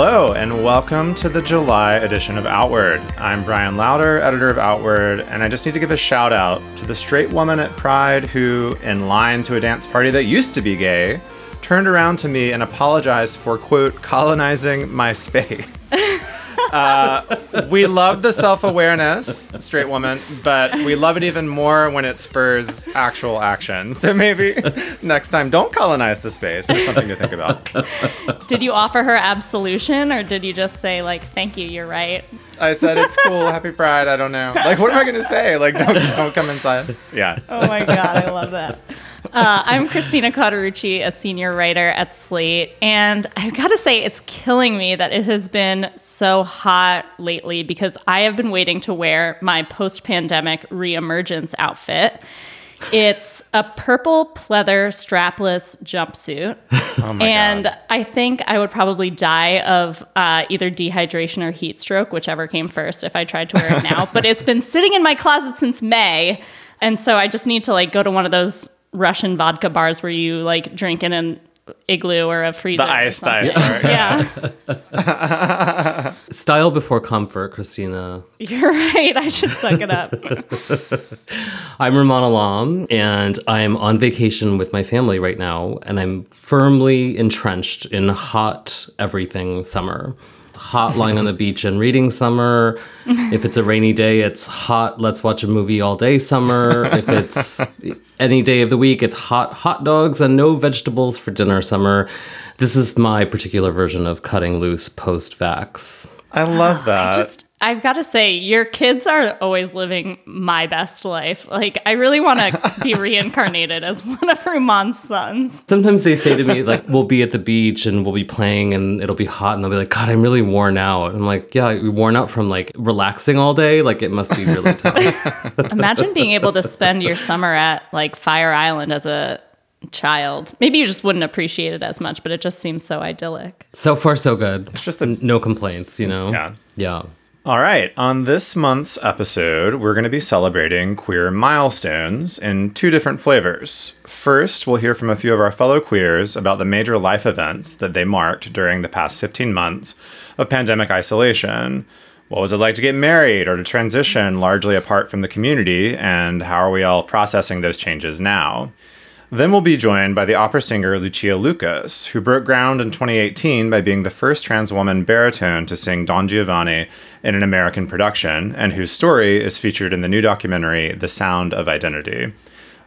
Hello, and welcome to the July edition of Outward. I'm Bryan Lowder, editor of Outward, and I just need to give a shout out to the straight woman at Pride who, in line to a dance party that used to be gay, turned around to me and apologized for, quote, colonizing my space. Uh, we love the self awareness, straight woman, but we love it even more when it spurs actual action. So maybe next time, don't colonize the space. Just something to think about. Did you offer her absolution or did you just say, like, thank you, you're right? I said it's cool, happy pride. I don't know. Like, what am I gonna say? Like, don't don't come inside. Yeah. Oh my God, I love that. Uh, I'm Christina Cauterucci, a senior writer at Slate, and I've got to say, it's killing me that it has been so hot lately because I have been waiting to wear my post pandemic reemergence outfit. It's a purple pleather strapless jumpsuit. Oh my and god. I think I would probably die of uh, either dehydration or heat stroke, whichever came first, if I tried to wear it now. but it's been sitting in my closet since May. And so I just need to like go to one of those Russian vodka bars where you like drink in an igloo or a freezer. The or ice, the ice. something. Yeah, Style before comfort, Christina. you're right. I should suck it up. I'm Rumaan Alam, and I'm on vacation with my family right now, and I'm firmly entrenched in hot everything summer. Hot lying on the beach and reading summer. If it's a rainy day, it's hot, let's watch a movie all day summer. If it's any day of the week, it's hot hot dogs and no vegetables for dinner summer. This is my particular version of cutting loose post vax. I love that. Just, I've got to say, your kids are always living my best life. Like, I really want to be reincarnated as one of Rumaan's sons. Sometimes they say to me, like, we'll be at the beach and we'll be playing and it'll be hot. And they'll be like, God, I'm really worn out. I'm like, yeah, you're worn out from like relaxing all day. Like, it must be really tough. Imagine being able to spend your summer at like Fire Island as a child. Maybe you just wouldn't appreciate it as much, but it just seems so idyllic. so far, so good. It's just the- no complaints, you know? Yeah. Yeah. All right, on this month's episode, we're going to be celebrating queer milestones in two different flavors. First, we'll hear from a few of our fellow queers about the major life events that they marked during the past 15 months of pandemic isolation. What was it like to get married or to transition largely apart from the community, and how are we all processing those changes now? Then we'll be joined by the opera singer Lucia Lucas, who broke ground in 2018 by being the first trans woman baritone to sing Don Giovanni in an American production, and whose story is featured in the new documentary The Sound of Identity.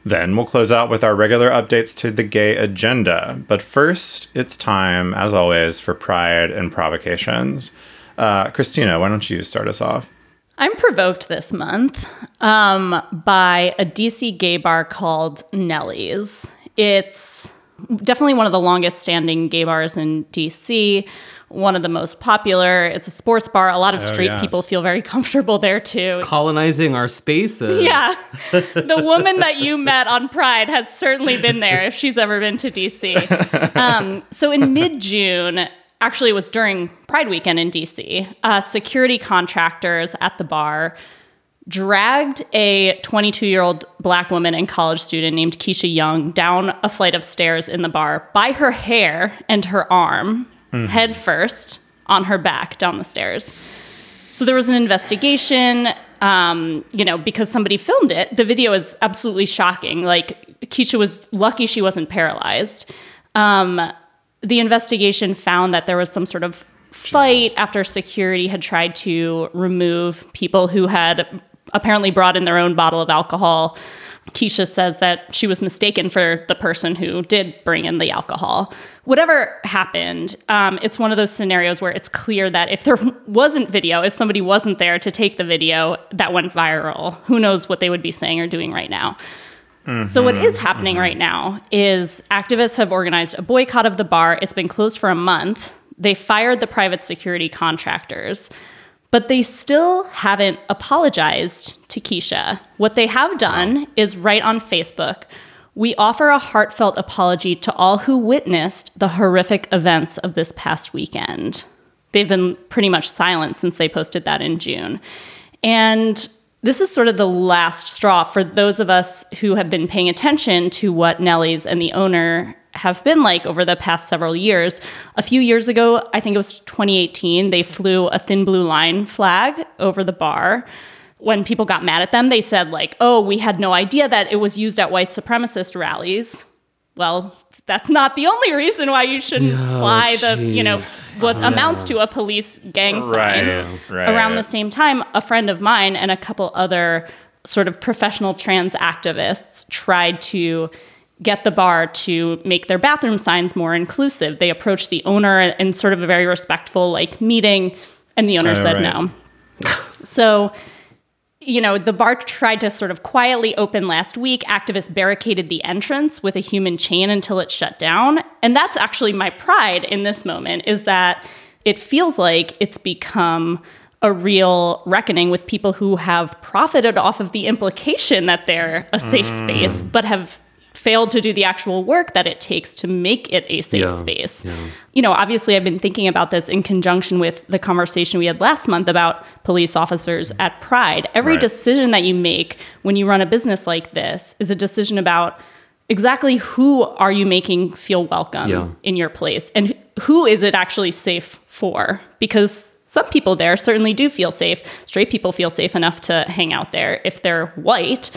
Then we'll close out with our regular updates to the gay agenda. But first, it's time, as always, for pride and provocations. Uh, Christina, why don't you start us off? I'm provoked this month um, by a DC gay bar called Nellie's. It's definitely one of the longest standing gay bars in DC, one of the most popular. It's a sports bar. A lot of straight yes. people feel very comfortable there too. Colonizing our spaces. Yeah. the woman that you met on Pride has certainly been there if she's ever been to DC. Um, so in mid June, actually, it was during Pride weekend in DC, uh, security contractors at the bar dragged a 22 year old black woman and college student named Keisha Young down a flight of stairs in the bar by her hair and her arm, head first on her back down the stairs. So there was an investigation, um, you know, because somebody filmed it. The video is absolutely shocking. Like, Keisha was lucky she wasn't paralyzed. Um, the investigation found that there was some sort of fight after security had tried to remove people who had apparently brought in their own bottle of alcohol. Keisha says that she was mistaken for the person who did bring in the alcohol. Whatever happened, um, it's one of those scenarios where it's clear that if there wasn't video, if somebody wasn't there to take the video that went viral, who knows what they would be saying or doing right now. So, what is happening right now is activists have organized a boycott of the bar. It's been closed for a month. They fired the private security contractors, but they still haven't apologized to Keisha. What they have done is write on Facebook We offer a heartfelt apology to all who witnessed the horrific events of this past weekend. They've been pretty much silent since they posted that in June. And this is sort of the last straw for those of us who have been paying attention to what Nellie's and the owner have been like over the past several years. A few years ago, I think it was 2018, they flew a thin blue line flag over the bar. When people got mad at them, they said, like, oh, we had no idea that it was used at white supremacist rallies. Well, that's not the only reason why you shouldn't Yeah, fly the, you know, jeez. what uh-huh. amounts to a police gang sign. Right, right. Around the same time, a friend of mine and a couple other sort of professional trans activists tried to get the bar to make their bathroom signs more inclusive. They approached the owner in sort of a very respectful like meeting and the owner Oh, said right. no. So you know, the bar tried to sort of quietly open last week. Activists barricaded the entrance with a human chain until it shut down. And that's actually my pride in this moment is that it feels like it's become a real reckoning with people who have profited off of the implication that they're a safe mm. space, but have failed to do the actual work that it takes to make it a safe Yeah, space. yeah. You know, obviously, I've been thinking about this in conjunction with the conversation we had last month about police officers at Pride. Every Right. decision that you make when you run a business like this is a decision about exactly who are you making feel welcome Yeah. in your place and who is it actually safe for because some people there certainly do feel safe straight people feel safe enough to hang out there if they're white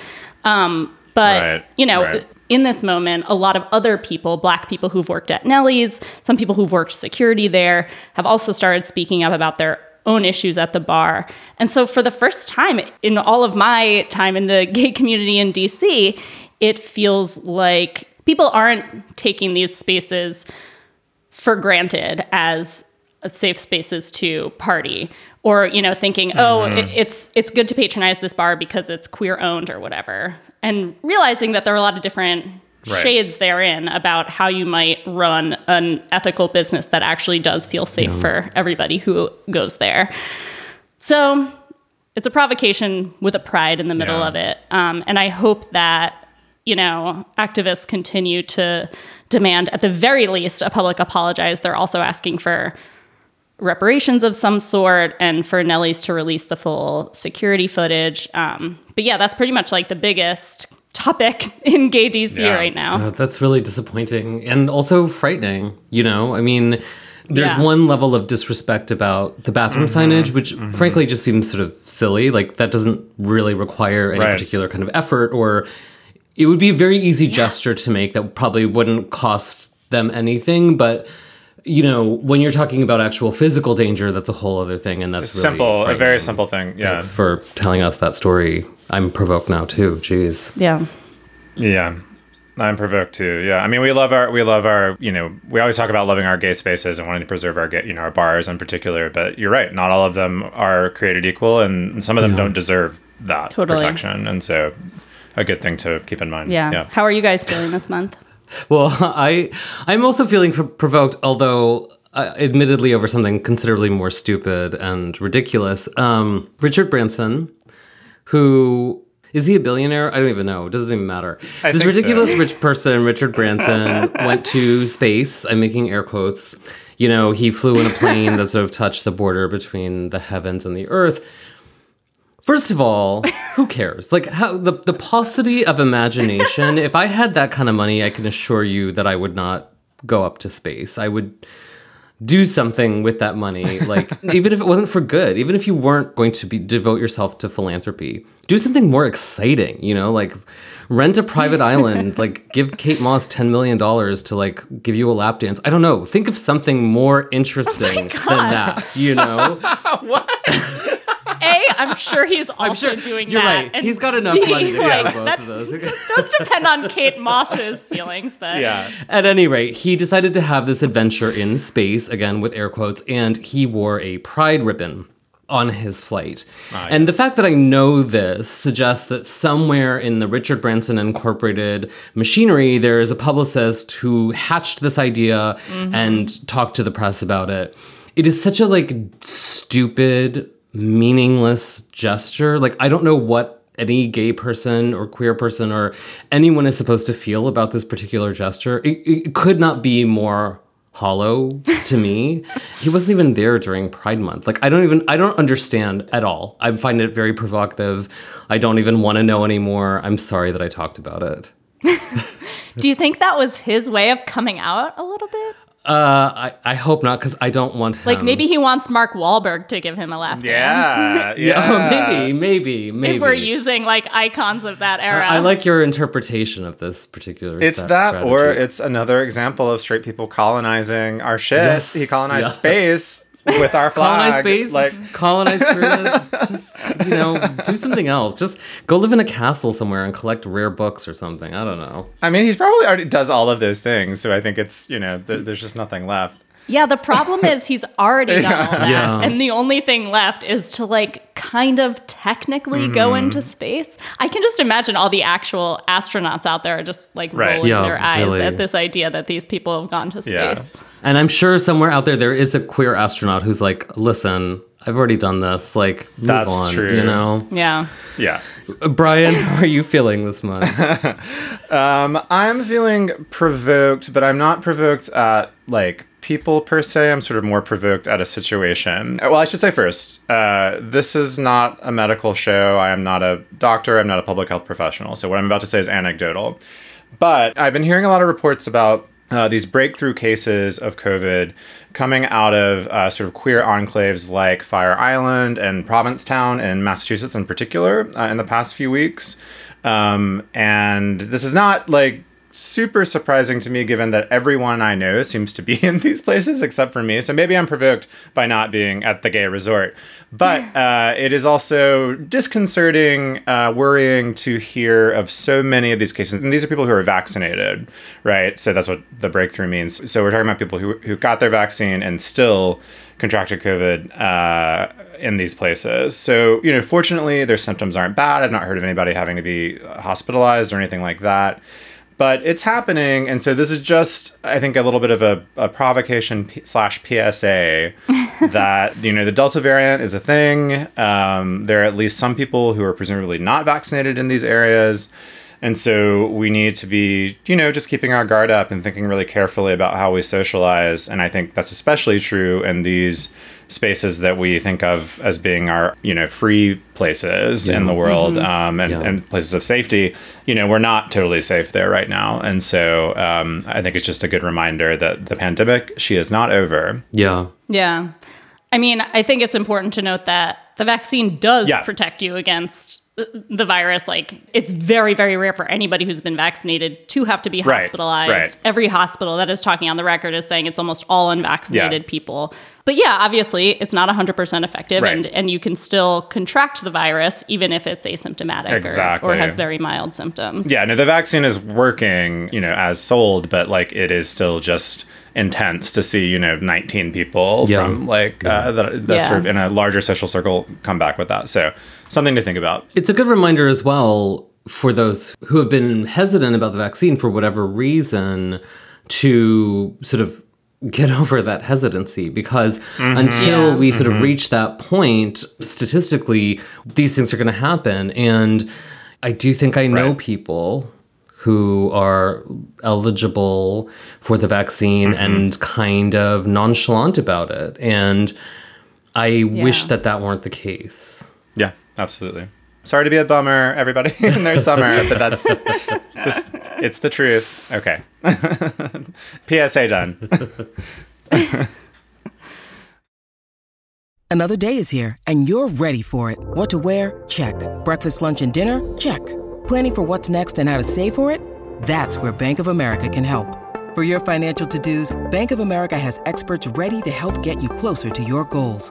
um, but Right, you know right. In this moment a lot of other people black people who've worked at nellie's some people who've worked security there have also started speaking up about their own issues at the bar. And so for the first time in all of my time in the gay community in dc it feels like people aren't taking these spaces for granted as safe spaces to party or you know thinking oh Mm-hmm. it, it's it's good to patronize this bar because it's queer owned or whatever and realizing that there are a lot of different Right. shades therein about how you might run an ethical business that actually does feel safe for everybody who goes there so it's a provocation with a pride in the middle Yeah. of it um, and i hope that you know activists continue to demand at the very least a public apologize they're also asking for reparations of some sort and for Nellie's to release the full security footage. Um, but yeah, that's pretty much like the biggest topic in gay DC Yeah. right now. Uh, that's really disappointing and also frightening. You know, I mean, there's Yeah. one level of disrespect about the bathroom Mm-hmm. signage, which frankly just seems sort of silly. Like, that doesn't really require any Right. particular kind of effort, or it would be a very easy gesture to make that probably wouldn't cost them anything. But, you know, when you're talking about actual physical danger, that's a whole other thing. And that's really simple, a very simple thing. Yeah. Thanks for telling us that story. I'm provoked now, too. Jeez. Yeah. Yeah. I'm provoked too. Yeah. I mean, we love our, we love our, you know, we always talk about loving our gay spaces and wanting to preserve our gay, you know, our bars in particular, but you're right. Not all of them are created equal and some of them don't deserve that Totally. protection. And so a good thing to keep in mind. Yeah. Yeah. How are you guys feeling this month? Well, I I'm also feeling pr- provoked, although uh, admittedly over something considerably more stupid and ridiculous. Um, Richard Branson, who is he a billionaire? I don't even know. It doesn't even matter. I this think so. ridiculous rich person, Richard Branson, went to space. I'm making air quotes. You know, he flew in a plane that sort of touched the border between the heavens and the earth. First of all, who cares? Like how the the paucity of imagination. if I had that kind of money, I can assure you that I would not go up to space. I would do something with that money. Like even if it wasn't for good, even if you weren't going to be devote yourself to philanthropy, do something more exciting, you know, like rent a private island, like give Kate Moss 10 million dollars to like give you a lap dance. I don't know. Think of something more interesting than that, you know? A, I'm sure he's also doing you're that. right. and He's got enough money to like, have both that of those. It does depend on Kate Moss's feelings, but Yeah. At any rate, he decided to have this adventure in space, again with air quotes, and he wore a pride ribbon on his flight. Ah, and the fact that I know this suggests that somewhere in the Richard Branson Incorporated machinery, there is a publicist who hatched this idea mm-hmm. and talked to the press about it. It is such a like stupid, meaningless gesture. Like I don't know what any gay person or queer person or anyone is supposed to feel about this particular gesture. It, it could not be more hollow to me. he wasn't even there during Pride Month. Like I don't even I don't understand at all. I find it very provocative. I don't even want to know anymore. I'm sorry that I talked about it. Do you think that was his way of coming out a little bit? Uh, I, I hope not because I don't want him. Like maybe he wants Mark Wahlberg to give him a lap dance. Yeah, Yeah, yeah. maybe, maybe, maybe. If we're using like icons of that era. I like your interpretation of this particular. It's sta- that, or it's another example of straight people colonizing our shit. Yes, He colonized yeah. space with our flag. colonize space, Like, colonize Korea. just you know, do something else. Just go live in a castle somewhere and collect rare books or something. I don't know. I mean, he's probably already does all of those things. So I think it's you know, th- there's just nothing left. Yeah, the problem is he's already done all that. Yeah. And the only thing left is to like kind of technically go Mm-hmm. into space. I can just imagine all the actual astronauts out there are just like Right. rolling Yeah, their eyes really. at this idea that these people have gone to space. Yeah. And I'm sure somewhere out there there is a queer astronaut who's like, listen, I've already done this. Like, move That's on. true. You know, Yeah. Yeah. Bryan, how are you feeling this month? I'm feeling provoked, but I'm not provoked at like people per se. I'm sort of more provoked at a situation. Well, I should say first, uh, this is not a medical show. I am not a doctor. I'm not a public health professional. So what I'm about to say is anecdotal. But I've been hearing a lot of reports about uh, these breakthrough cases of COVID coming out of uh, sort of queer enclaves like Fire Island and Provincetown in Massachusetts in particular uh, in the past few weeks. Um, and this is not like super surprising to me given that everyone I know seems to be in these places except for me. So maybe I'm provoked by not being at the gay resort. But uh, it is also disconcerting, uh, worrying to hear of so many of these cases. And these are people who are vaccinated, right? So that's what the breakthrough means. So we're talking about people who, who got their vaccine and still contracted COVID uh, in these places. So, you know, fortunately, their symptoms aren't bad. I've not heard of anybody having to be hospitalized or anything like that but it's happening and so this is just i think a little bit of a, a provocation p- slash psa that you know the delta variant is a thing. Um, there are at least some people who are presumably not vaccinated in these areas. And so we need to be you know just keeping our guard up and thinking really carefully about how we socialize. And i think that's especially true in these spaces that we think of as being our you know free places in the world um, and, Yeah. and places of safety you know we're not totally safe there right now and so um, i think it's just a good reminder that the pandemic she is not over yeah. Yeah. I mean, I think it's important to note that the vaccine does Yeah. protect you against the virus. Like, it's very, very rare for anybody who's been vaccinated to have to be Right, hospitalized. right. Every hospital that is talking on the record is saying it's almost all unvaccinated Yeah. people. But yeah, obviously, it's not 100% effective, Right. and, and you can still contract the virus even if it's asymptomatic or- or, has very mild symptoms. yeah no the vaccine is working you know as sold but like it is still just intense to see you know 19 people Yeah. from like uh, that, that's Yeah. sort of in a larger social circle come back with that so something to think about. It's a good reminder as well for those who have been hesitant about the vaccine for whatever reason to sort of get over that hesitancy because mm-hmm. until Yeah. we sort of mm-hmm. reach that point statistically these things are going to happen. And I do think I know Right. people who are eligible for the vaccine mm-hmm. and kind of nonchalant about it. And I wish that that weren't the case. yeah absolutely sorry to be a bummer everybody in their summer but that's just it's the truth okay psa done Another day is here, and you're ready for it. What to wear? Check. Breakfast, lunch, and dinner? Check. Planning for what's next and how to save for it? That's where Bank of America can help. For your financial to-dos, Bank of America has experts ready to help get you closer to your goals.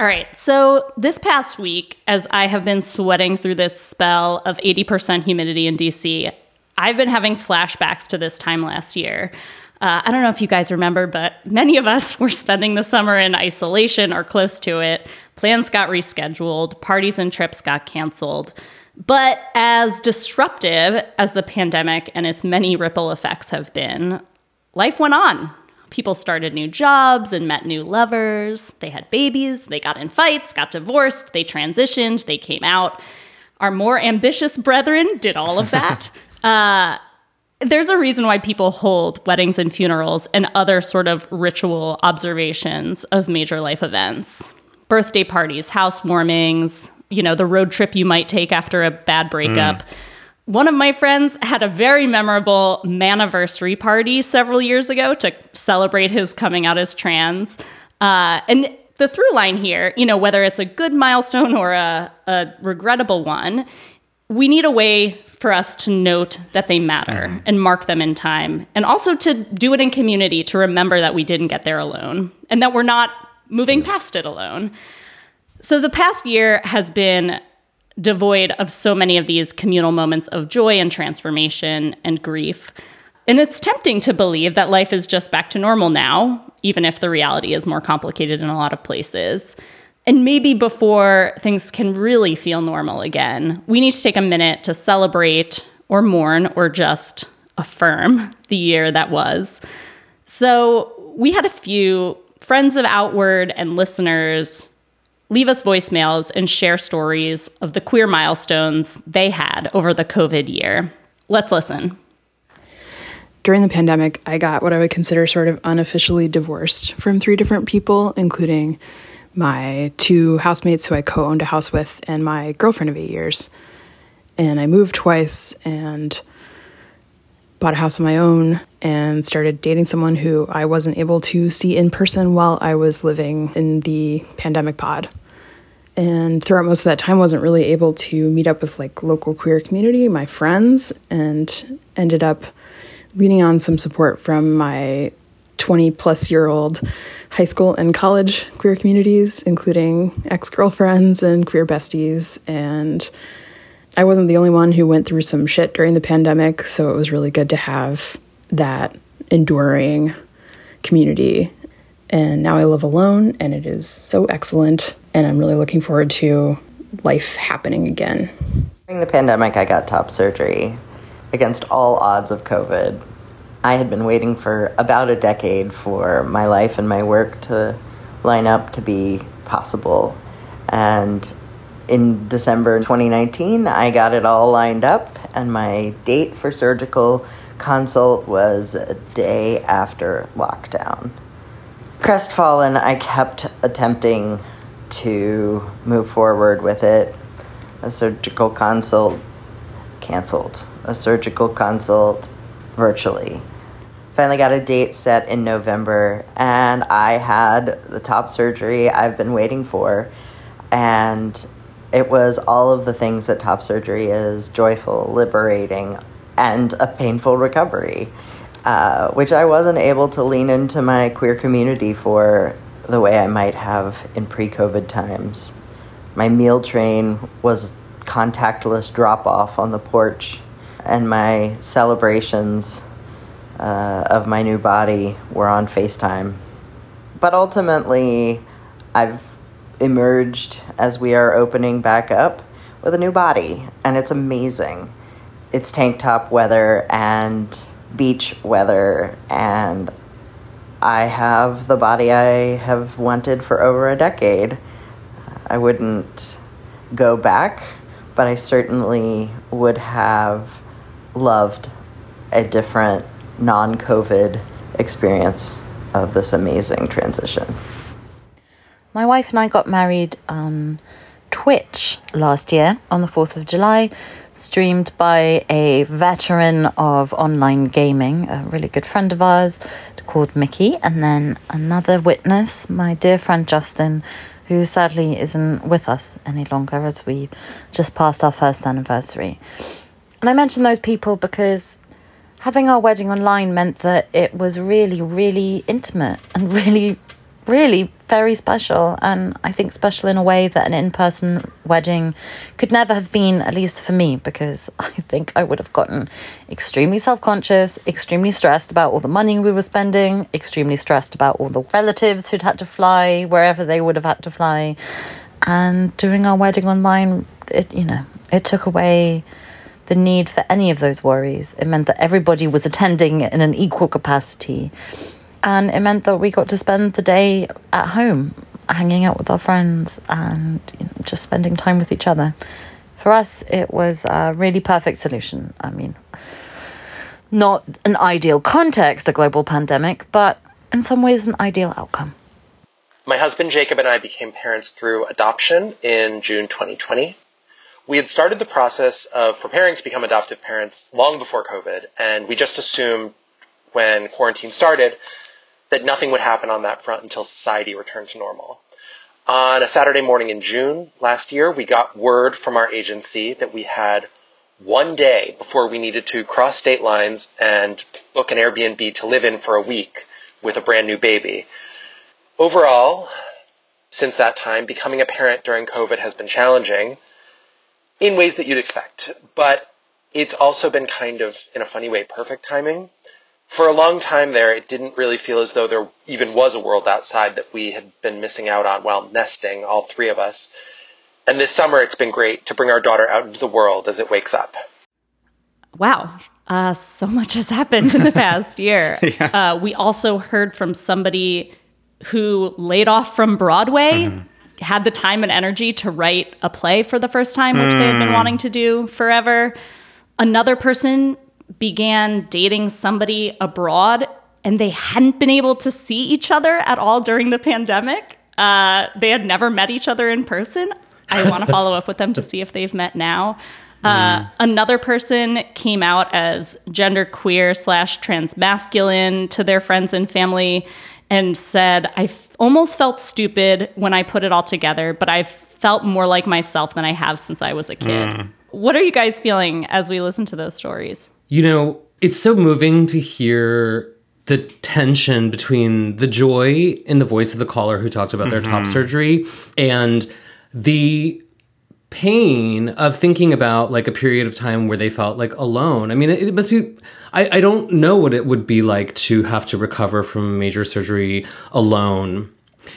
All right. So, this past week, as I have been sweating through this spell of 80% humidity in DC, I've been having flashbacks to this time last year. Uh, I don't know if you guys remember, but many of us were spending the summer in isolation or close to it. Plans got rescheduled, parties and trips got canceled. But as disruptive as the pandemic and its many ripple effects have been, life went on. People started new jobs and met new lovers. They had babies, they got in fights, got divorced, they transitioned, they came out. Our more ambitious brethren did all of that. uh, there's a reason why people hold weddings and funerals and other sort of ritual observations of major life events birthday parties, housewarmings, you know, the road trip you might take after a bad breakup. Mm. One of my friends had a very memorable maniversary party several years ago to celebrate his coming out as trans. Uh, and the through line here, you know, whether it's a good milestone or a, a regrettable one, we need a way for us to note that they matter mm. and mark them in time, and also to do it in community to remember that we didn't get there alone and that we're not moving past it alone. So the past year has been devoid of so many of these communal moments of joy and transformation and grief. And it's tempting to believe that life is just back to normal now, even if the reality is more complicated in a lot of places. And maybe before things can really feel normal again, we need to take a minute to celebrate or mourn or just affirm the year that was. So we had a few friends of Outward and listeners leave us voicemails and share stories of the queer milestones they had over the COVID year. Let's listen. During the pandemic, I got what I would consider sort of unofficially divorced from three different people, including my two housemates who I co owned a house with and my girlfriend of eight years. And I moved twice and bought a house of my own and started dating someone who I wasn't able to see in person while I was living in the pandemic pod. And throughout most of that time, wasn't really able to meet up with like local queer community, my friends, and ended up leaning on some support from my 20 plus year old high school and college queer communities, including ex girlfriends and queer besties, and I wasn't the only one who went through some shit during the pandemic, so it was really good to have that enduring community. And now I live alone, and it is so excellent. And I'm really looking forward to life happening again. During the pandemic, I got top surgery against all odds of COVID. I had been waiting for about a decade for my life and my work to line up to be possible. And in December 2019, I got it all lined up, and my date for surgical consult was a day after lockdown. Crestfallen, I kept attempting to move forward with it. A surgical consult canceled, a surgical consult virtually. Finally got a date set in November, and I had the top surgery I've been waiting for. And it was all of the things that top surgery is joyful, liberating, and a painful recovery, uh, which I wasn't able to lean into my queer community for the way I might have in pre COVID times. My meal train was contactless drop off on the porch, and my celebrations uh, of my new body were on FaceTime. But ultimately, I've emerged as we are opening back up with a new body, and it's amazing. It's tank top weather and beach weather, and I have the body I have wanted for over a decade. I wouldn't go back, but I certainly would have loved a different non COVID experience of this amazing transition. My wife and I got married on Twitch last year on the 4th of July, streamed by a veteran of online gaming, a really good friend of ours called Mickey, and then another witness, my dear friend Justin, who sadly isn't with us any longer as we just passed our first anniversary. And I mention those people because having our wedding online meant that it was really, really intimate and really really very special and I think special in a way that an in person wedding could never have been, at least for me, because I think I would have gotten extremely self conscious, extremely stressed about all the money we were spending, extremely stressed about all the relatives who'd had to fly wherever they would have had to fly. And doing our wedding online, it you know, it took away the need for any of those worries. It meant that everybody was attending in an equal capacity and it meant that we got to spend the day at home, hanging out with our friends and you know, just spending time with each other. For us, it was a really perfect solution. I mean, not an ideal context, a global pandemic, but in some ways, an ideal outcome. My husband Jacob and I became parents through adoption in June 2020. We had started the process of preparing to become adoptive parents long before COVID, and we just assumed when quarantine started that nothing would happen on that front until society returned to normal. On a Saturday morning in June last year, we got word from our agency that we had one day before we needed to cross state lines and book an Airbnb to live in for a week with a brand new baby. Overall, since that time, becoming a parent during COVID has been challenging in ways that you'd expect, but it's also been kind of, in a funny way, perfect timing for a long time there, it didn't really feel as though there even was a world outside that we had been missing out on while nesting, all three of us. And this summer, it's been great to bring our daughter out into the world as it wakes up. Wow. Uh, so much has happened in the past year. yeah. uh, we also heard from somebody who laid off from Broadway, mm-hmm. had the time and energy to write a play for the first time, which mm. they had been mm. wanting to do forever. Another person began dating somebody abroad and they hadn't been able to see each other at all during the pandemic. Uh, they had never met each other in person. I want to follow up with them to see if they've met now. Uh, mm. Another person came out as gender queer slash transmasculine to their friends and family and said, I f- almost felt stupid when I put it all together, but I've felt more like myself than I have since I was a kid. Mm. What are you guys feeling as we listen to those stories? You know, it's so moving to hear the tension between the joy in the voice of the caller who talked about their mm-hmm. top surgery and the pain of thinking about like a period of time where they felt like alone. I mean, it, it must be. I, I don't know what it would be like to have to recover from major surgery alone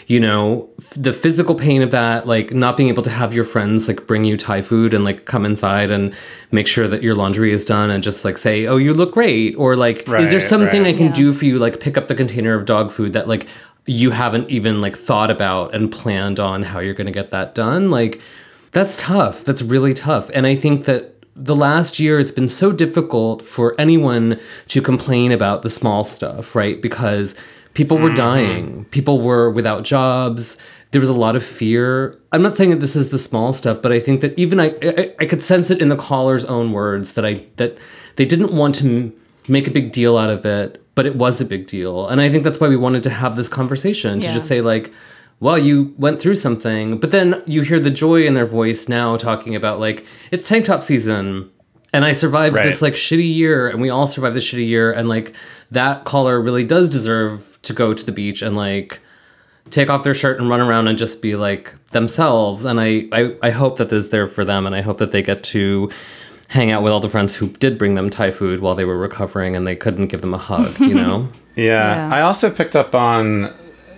you know the physical pain of that like not being able to have your friends like bring you thai food and like come inside and make sure that your laundry is done and just like say oh you look great or like right, is there something right. i can yeah. do for you? Like pick up the container of dog food that like you haven't even like thought about and planned on how you're going to get that done. Like that's tough. That's really tough. And i think that the last year it's been so difficult for anyone to complain about the small stuff right? Because People were mm-hmm. dying. People were without jobs. There was a lot of fear. I'm not saying that this is the small stuff, but I think that even I, I, I could sense it in the caller's own words that I that they didn't want to make a big deal out of it, but it was a big deal. And I think that's why we wanted to have this conversation to just say like, well, you went through something, but then you hear the joy in their voice now talking about like it's tank top season and I survived right. this like shitty year and we all survived this shitty year and like that caller really does deserve to go to the beach and like take off their shirt and run around and just be like themselves. And I, I, I hope that this is there for them and I hope that they get to hang out with all the friends who did bring them Thai food while they were recovering and they couldn't give them a hug, you know? yeah. yeah. I also picked up on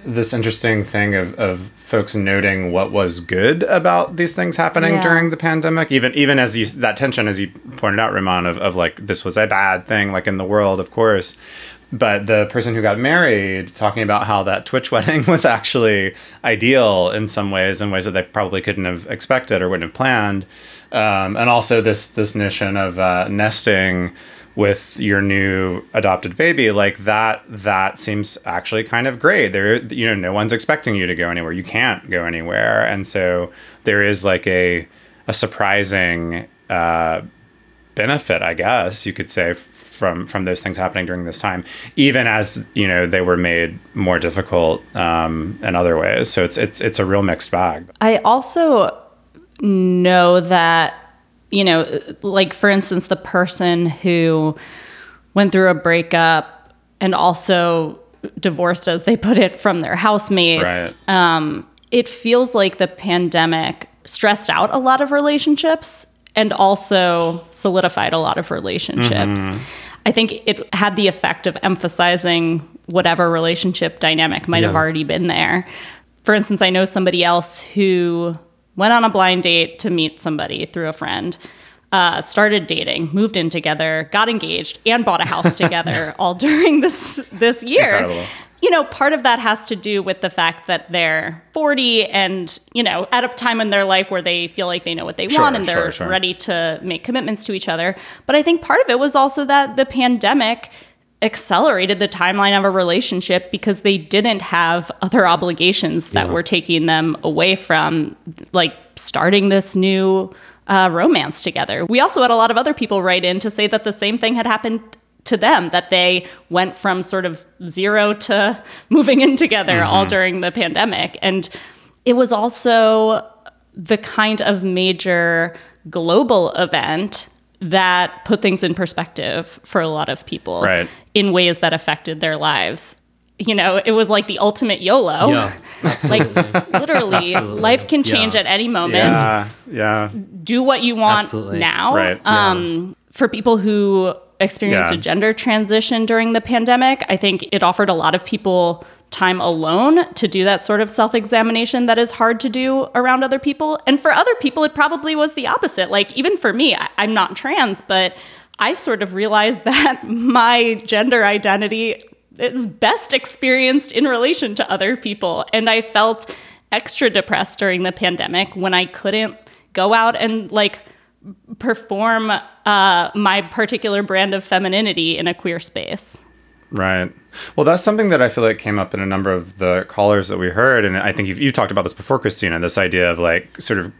this interesting thing of, of folks noting what was good about these things happening yeah. during the pandemic even even as you that tension as you pointed out Rumaan of, of like this was a bad thing like in the world of course but the person who got married talking about how that Twitch wedding was actually ideal in some ways, in ways that they probably couldn't have expected or wouldn't have planned, um, and also this this notion of uh, nesting with your new adopted baby like that that seems actually kind of great. There you know no one's expecting you to go anywhere. You can't go anywhere. And so there is like a a surprising uh, benefit i guess you could say from from those things happening during this time, even as you know they were made more difficult um, in other ways. So it's it's it's a real mixed bag. I also know that you know, like for instance, the person who went through a breakup and also divorced, as they put it, from their housemates. Right. Um, it feels like the pandemic stressed out a lot of relationships and also solidified a lot of relationships. Mm-hmm. I think it had the effect of emphasizing whatever relationship dynamic might have already been there. For instance, I know somebody else who went on a blind date to meet somebody through a friend, uh, started dating, moved in together, got engaged, and bought a house together all during this this year. Incredible. You know, part of that has to do with the fact that they're 40 and, you know, at a time in their life where they feel like they know what they Sure, want and they're sure, sure. ready to make commitments to each other. But I think part of it was also that the pandemic accelerated the timeline of a relationship because they didn't have other obligations that Yeah. were taking them away from like starting this new uh, romance together. We also had a lot of other people write in to say that the same thing had happened to them that they went from sort of zero to moving in together all during the pandemic and it was also the kind of major global event that put things in perspective for a lot of people Right. in ways that affected their lives. You know, it was like the ultimate YOLO. Yeah, like literally, Absolutely. life can change Yeah. at any moment. Yeah, yeah. Do what you want Absolutely. now. Right. Um, For people who experienced Yeah. a gender transition during the pandemic, I think it offered a lot of people time alone to do that sort of self examination that is hard to do around other people. And for other people, it probably was the opposite. Like, even for me, I, I'm not trans, but I sort of realized that my gender identity is best experienced in relation to other people. And I felt extra depressed during the pandemic when I couldn't go out and like perform uh, my particular brand of femininity in a queer space. Right. Well, that's something that I feel like came up in a number of the callers that we heard, and I think you've, you've talked about this before, Christina. This idea of like, sort of,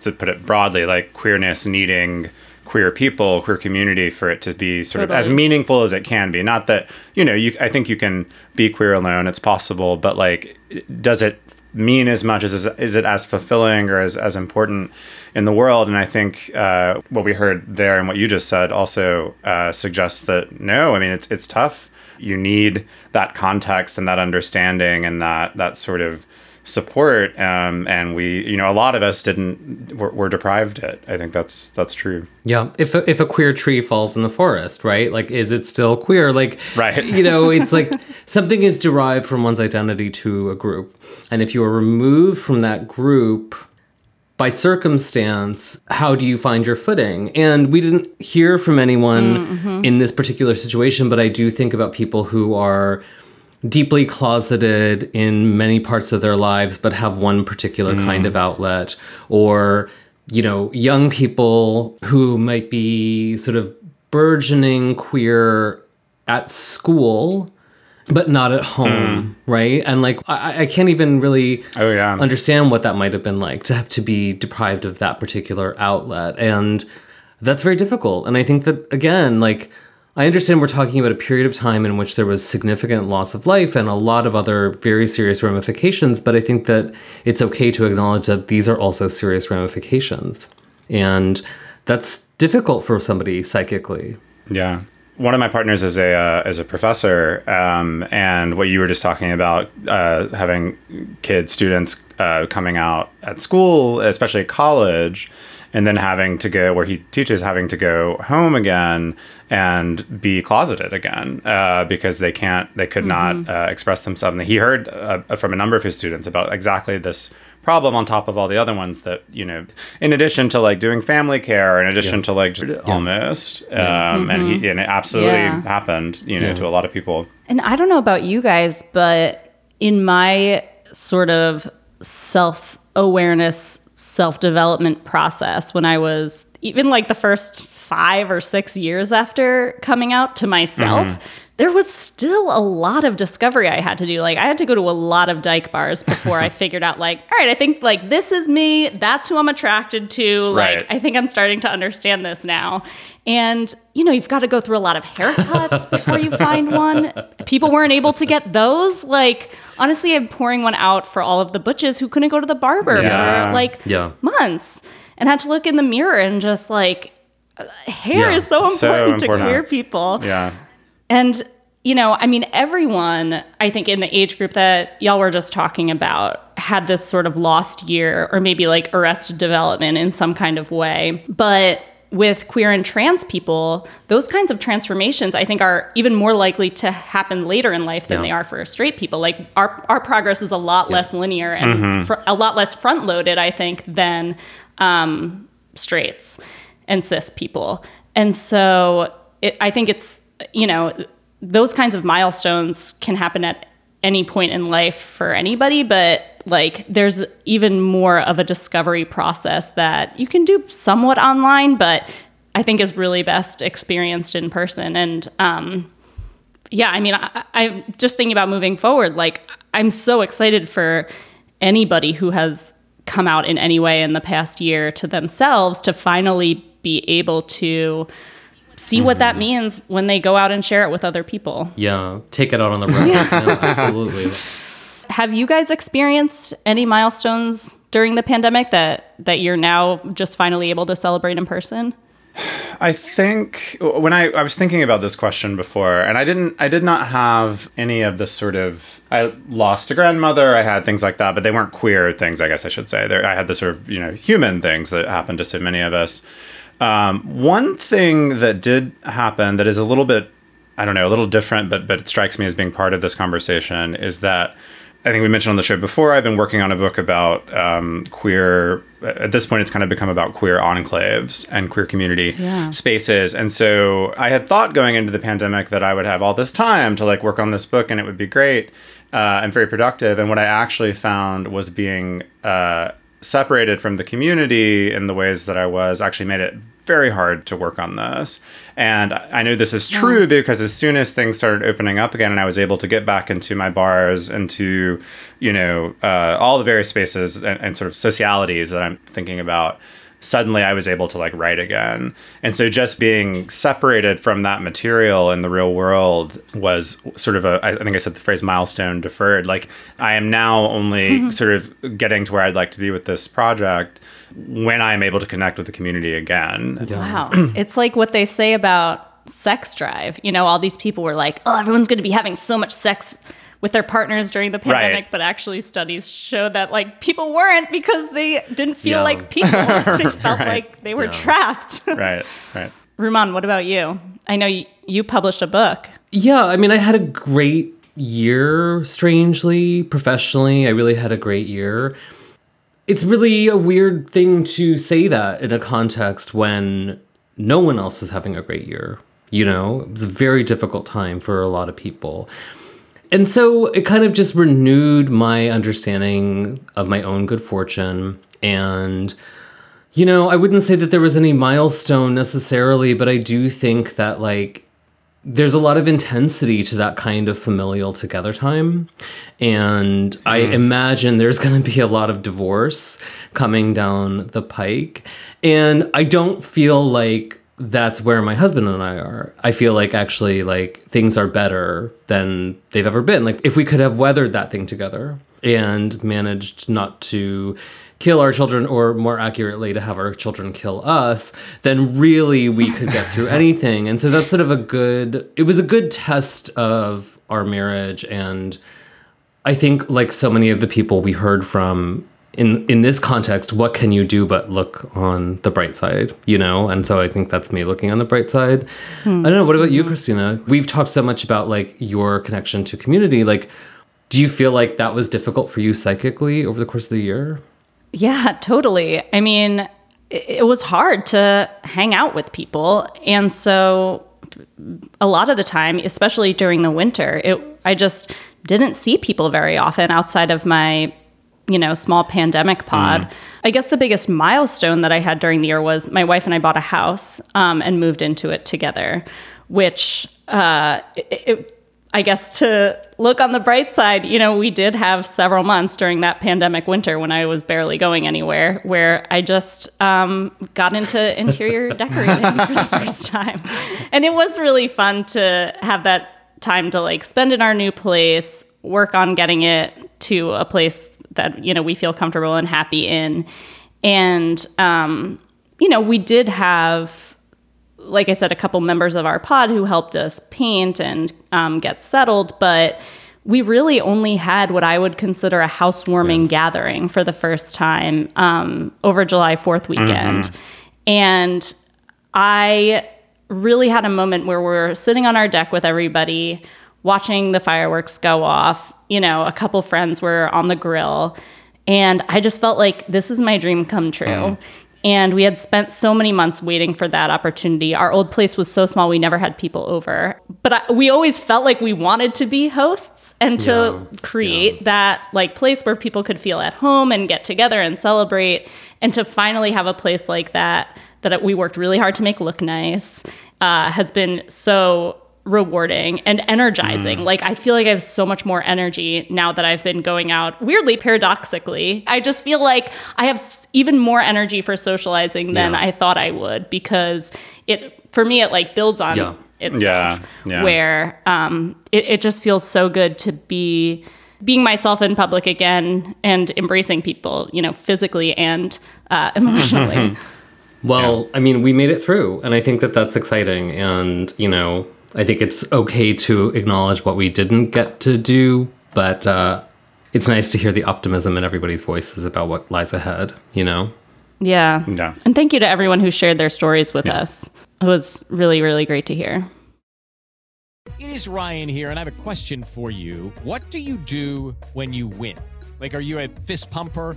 to put it broadly, like queerness needing queer people, queer community, for it to be sort of as meaningful as it can be. Not that you know, you. I think you can be queer alone; it's possible, but like, does it mean as much as is, it as fulfilling or as, as important in the world? And i think uh, what we heard there and what you just said also uh, suggests that no i mean it's it's tough. You need that context and that understanding and that that sort of support um, and we you know a lot of us didn't were, were deprived it i think that's that's true Yeah, if a, if a queer tree falls in the forest, right? Like, is it still queer? Like, Right. You know, it's like something is derived from one's identity to a group, and if you are removed from that group by circumstance, how do you find your footing? And we didn't hear from anyone in this particular situation, but I do think about people who are deeply closeted in many parts of their lives but have one particular mm. kind of outlet. Or you know young people who might be sort of burgeoning queer at school but not at home mm. right? And like I, I can't even really Oh, yeah. understand what that might have been like to have to be deprived of that particular outlet. And that's very difficult. And i think that again like i understand we're talking about a period of time in which there was significant loss of life and a lot of other very serious ramifications but i think that it's okay to acknowledge that these are also serious ramifications and that's difficult for somebody psychically Yeah. One of my partners is a uh, is a professor, um, and what you were just talking about, uh, having kids, students uh, coming out at school, especially college, and then having to go where he teaches, having to go home again and be closeted again uh, because they can't, they could not uh, express themselves. And he heard uh, from a number of his students about exactly this problem on top of all the other ones that you know in addition to like doing family care in addition to like just almost um and he and it absolutely Yeah. happened you know to a lot of people. And I don't know about you guys, but in my sort of self awareness, self development process, when I was even like the first five or six years after coming out to myself, mm-hmm. there was still a lot of discovery I had to do. Like, I had to go to a lot of dyke bars before I figured out, like, all right, I think like this is me. That's who I'm attracted to. Like, Right. I think I'm starting to understand this now. And, you know, you've got to go through a lot of haircuts before you find one. People weren't able to get those. Like, honestly, I'm pouring one out for all of the butches who couldn't go to the barber Yeah. for like Yeah. months and had to look in the mirror and just like, hair Yeah. is so So important, important. to queer people. yeah And you know, I mean, everyone, I think, in the age group that y'all were just talking about had this sort of lost year or maybe like arrested development in some kind of way. But with queer and trans people, those kinds of transformations I think are even more likely to happen later in life than Yeah. they are for straight people. Like our our progress is a lot less linear and mm-hmm. fr- a lot less front loaded, I think, than um, straights and cis people. And so it, I think it's you know those kinds of milestones can happen at any point in life for anybody, but like there's even more of a discovery process that you can do somewhat online, but I think is really best experienced in person. And um, yeah, I mean, I, I'm just thinking about moving forward. Like, I'm so excited for anybody who has come out in any way in the past year to themselves to finally be able to see what that mm-hmm. means when they go out and share it with other people. Yeah, take it out on the road. yeah, absolutely. Have you guys experienced any milestones during the pandemic that that you're now just finally able to celebrate in person? I think when I, I was thinking about this question before, and I didn't, I did not have any of this sort of. I lost a grandmother. I had things like that, but they weren't queer things. I guess I should say. There, I had the sort of you know human things that happened to so many of us. Um, one thing that did happen that is a little bit, I don't know, a little different, but but it strikes me as being part of this conversation is that I think we mentioned on the show before. I've been working on a book about um, queer. At this point, it's kind of become about queer enclaves and queer community spaces. And so I had thought going into the pandemic that I would have all this time to like work on this book and it would be great uh, and very productive. And what I actually found was being uh, separated from the community in the ways that I was actually made it very hard to work on this. And I know this is true because as soon as things started opening up again and I was able to get back into my bars, into, you know, uh, all the various spaces and, and sort of socialities that I'm thinking about, suddenly I was able to like write again. And so just being separated from that material in the real world was sort of a, I think I said the phrase milestone deferred. Like I am now only sort of getting to where I'd like to be with this project when I'm able to connect with the community again. Wow. it's like what they say about sex drive. You know, all these people were like, oh, everyone's going to be having so much sex with their partners during the pandemic, Right. but actually studies show that like people weren't because they didn't feel Yeah. like people. they felt like they were trapped. Right, right. Rumaan, what about you? I know you, you published a book. Yeah, I mean, I had a great year, strangely, professionally. I really had a great year. It's really a weird thing to say that in a context when no one else is having a great year. You know, it was a very difficult time for a lot of people. And so it kind of just renewed my understanding of my own good fortune. And, you know, I wouldn't say that there was any milestone necessarily, but I do think that, like, there's a lot of intensity to that kind of familial together time. And I hmm. imagine there's going to be a lot of divorce coming down the pike. And I don't feel like that's where my husband and I are. I feel like actually like things are better than they've ever been. Like if we could have weathered that thing together and managed not to kill our children or more accurately to have our children kill us, then really we could get through anything. And so that's sort of a good it was a good test of our marriage and I think like so many of the people we heard from in in this context, what can you do but look on the bright side, you know? And so I think that's me looking on the bright side. Hmm. I don't know. What about you, Christina? We've talked so much about like your connection to community. Like, do you feel like that was difficult for you psychically over the course of the year? Yeah, totally. I mean, it, was hard to hang out with people. And so a lot of the time, especially during the winter, it I just didn't see people very often outside of my you know, small pandemic pod. I guess the biggest milestone that I had during the year was my wife and I bought a house um, and moved into it together, which uh, it, it, I guess to look on the bright side, you know, we did have several months during that pandemic winter when I was barely going anywhere where I just um, got into interior decorating for the first time. And it was really fun to have that time to like spend in our new place, work on getting it to a place that, you know, we feel comfortable and happy in. And, um, you know, we did have like I said, a couple members of our pod who helped us paint and um, get settled, but we really only had what I would consider a housewarming yeah. gathering for the first time um, over July 4th weekend. Mm-hmm. And I really had a moment where we're sitting on our deck with everybody, watching the fireworks go off. You know, a couple friends were on the grill. And I just felt like this is my dream come true. Mm. And we had spent so many months waiting for that opportunity. Our old place was so small, we never had people over. But I, we always felt like we wanted to be hosts and to yeah, create yeah. that like place where people could feel at home and get together and celebrate. And to finally have a place like that, that we worked really hard to make look nice, uh, has been so rewarding and energizing. Mm. Like I feel like I have so much more energy now that I've been going out. Weirdly paradoxically, I just feel like I have even more energy for socializing than yeah. I thought I would because it for me it like builds on yeah. itself. Yeah. yeah. Where um it, it just feels so good to be being myself in public again and embracing people, you know, physically and uh, emotionally. well, yeah. I mean, we made it through, and I think that that's exciting. And you know, I think it's okay to acknowledge what we didn't get to do, but uh, it's nice to hear the optimism in everybody's voices about what lies ahead, you know? Yeah. Yeah. And thank you to everyone who shared their stories with yeah. us. It was really, really great to hear. It is Ryan here, and I have a question for you. What do you do when you win? Like, are you a fist pumper?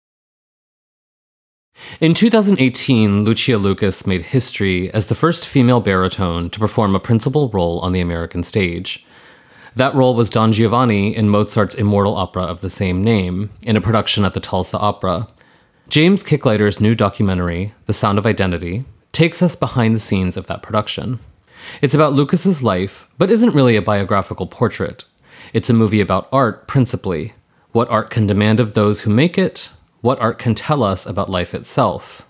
In 2018, Lucia Lucas made history as the first female baritone to perform a principal role on the American stage. That role was Don Giovanni in Mozart's immortal opera of the same name, in a production at the Tulsa Opera. James Kicklighter's new documentary, The Sound of Identity, takes us behind the scenes of that production. It's about Lucas's life, but isn't really a biographical portrait. It's a movie about art principally, what art can demand of those who make it, what art can tell us about life itself.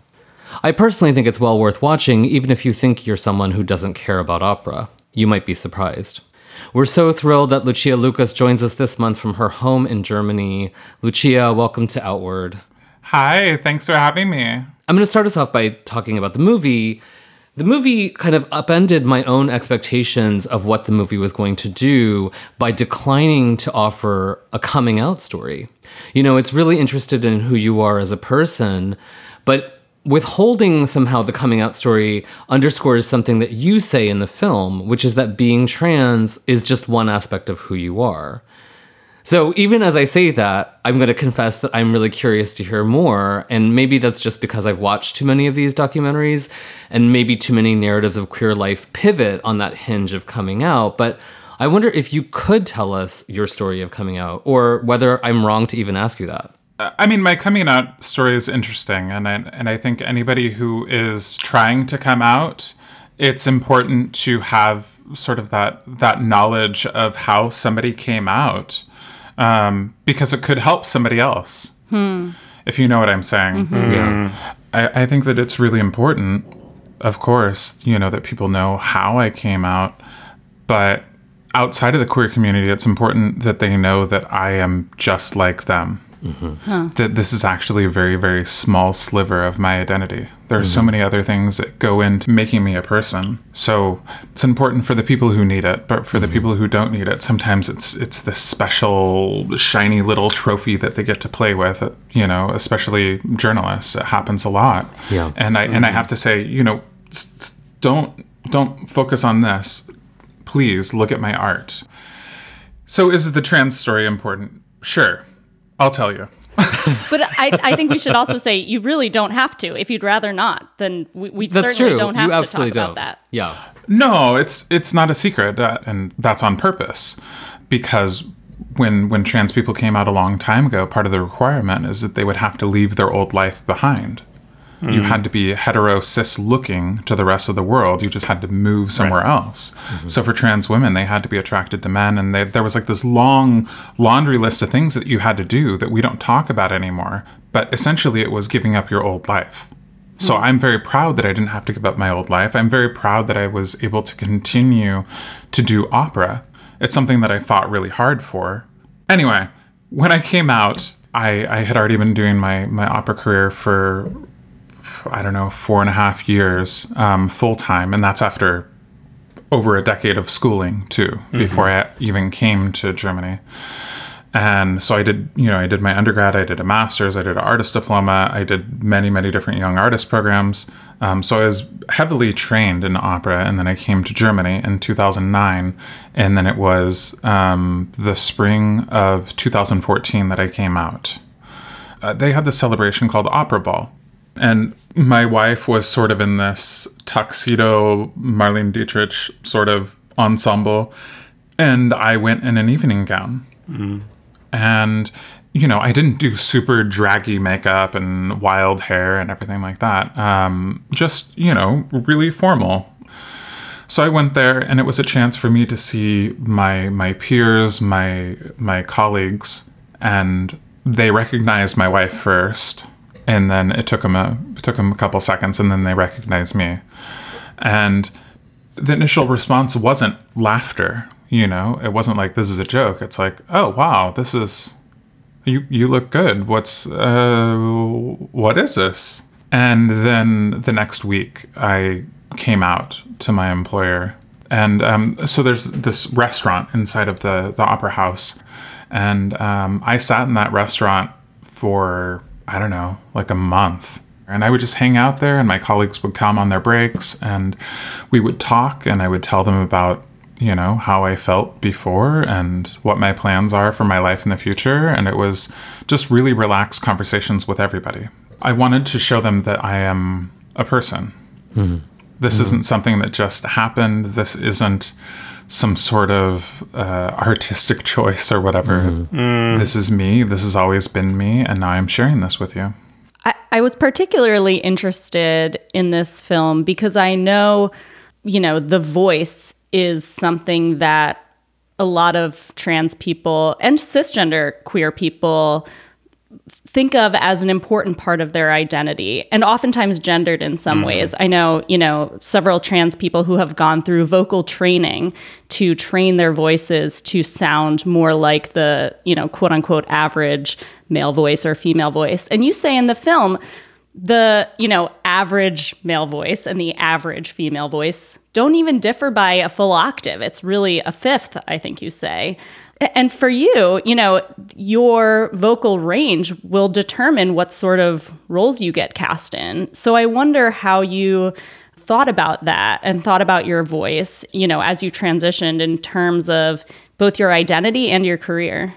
I personally think it's well worth watching, even if you think you're someone who doesn't care about opera. You might be surprised. We're so thrilled that Lucia Lucas joins us this month from her home in Germany. Lucia, welcome to Outward. Hi, thanks for having me. I'm going to start us off by talking about the movie. The movie kind of upended my own expectations of what the movie was going to do by declining to offer a coming out story. You know, it's really interested in who you are as a person, but withholding somehow the coming out story underscores something that you say in the film, which is that being trans is just one aspect of who you are. So even as I say that, I'm going to confess that I'm really curious to hear more. And maybe that's just because I've watched too many of these documentaries and maybe too many narratives of queer life pivot on that hinge of coming out. But I wonder if you could tell us your story of coming out or whether I'm wrong to even ask you that. Uh, I mean, my coming out story is interesting. And I, and I think anybody who is trying to come out, it's important to have sort of that that knowledge of how somebody came out um, because it could help somebody else. Hmm. If you know what I'm saying. Mm-hmm. Yeah. I, I think that it's really important, of course, you know, that people know how I came out, but outside of the queer community, it's important that they know that I am just like them. Mm-hmm. Huh. That this is actually a very, very small sliver of my identity. There are mm-hmm. so many other things that go into making me a person. So it's important for the people who need it, but for mm-hmm. the people who don't need it, sometimes it's it's this special, shiny little trophy that they get to play with. You know, especially journalists, it happens a lot. Yeah, and I and I mm-hmm. have to say, you know, don't don't focus on this. Please look at my art. So is the trans story important? Sure I'll tell you. but I, I think we should also say you really don't have to. If you'd rather not, then we, we certainly true. don't have you to talk don't. about that. Yeah. No, it's it's not a secret, uh, and that's on purpose, because when when trans people came out a long time ago, part of the requirement is that they would have to leave their old life behind. You mm-hmm. had to be hetero cis looking to the rest of the world. You just had to move somewhere else. Mm-hmm. So for trans women, they had to be attracted to men, and they, there was like this long laundry list of things that you had to do that we don't talk about anymore. But essentially, it was giving up your old life. So hmm. I'm very proud that I didn't have to give up my old life. I'm very proud that I was able to continue to do opera. It's something that I fought really hard for. Anyway, when I came out, I, I had already been doing my, my opera career for, I don't know, four and a half years um, full time. And that's after over a decade of schooling, too, before I even came to Germany. And so I did, you know, I did my undergrad, I did a master's, I did an artist diploma, I did many, many different young artist programs. Um, so I was heavily trained in opera, and then I came to Germany in 2009, and then it was um, the spring of 2014 that I came out. Uh, they had this celebration called Opera Ball, and my wife was sort of in this tuxedo Marlene Dietrich sort of ensemble, and I went in an evening gown. And you know i didn't do super draggy makeup and wild hair and everything like that. Um, just you know really formal. So i went there and it was a chance for me to see my my peers my my colleagues and they recognized my wife first and then it took them a it took them a couple seconds and then they recognized me. And the initial response wasn't laughter you know? It wasn't like this is a joke. It's like oh wow this is you you look good. What's uh what is this? And then the next week i came out to my employer. And um, so there's this restaurant inside of the the opera house. And um, i sat in that restaurant for i don't know like a month and I would just hang out there, and my colleagues would come on their breaks, and we would talk, and I would tell them about, you know, how I felt before and what my plans are for my life in the future. And it was just really relaxed conversations with everybody. I wanted to show them that I am a person. Mm-hmm. This mm-hmm. isn't something that just happened. This isn't some sort of uh, artistic choice or whatever. This is me. This has always been me. And now I'm sharing this with you. I, I was particularly interested in this film because I know, you know, the voice is something that a lot of trans people and cisgender queer people think of as an important part of their identity and oftentimes gendered in some mm-hmm. ways. I know, you know, several trans people who have gone through vocal training to train their voices to sound more like the, you know, quote unquote average male voice or female voice. And you say in the film, the you know average male voice and the average female voice don't even differ by a full octave it's really a fifth i think you say and for you you know your vocal range will determine what sort of roles you get cast in so i wonder how you thought about that and thought about your voice you know as you transitioned in terms of both your identity and your career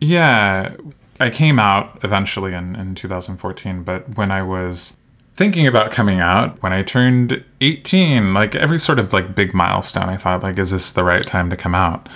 Yeah, I came out eventually in, in 2014, but when I was thinking about coming out, when I turned 18, like every sort of like big milestone, I thought like, is this the right time to come out?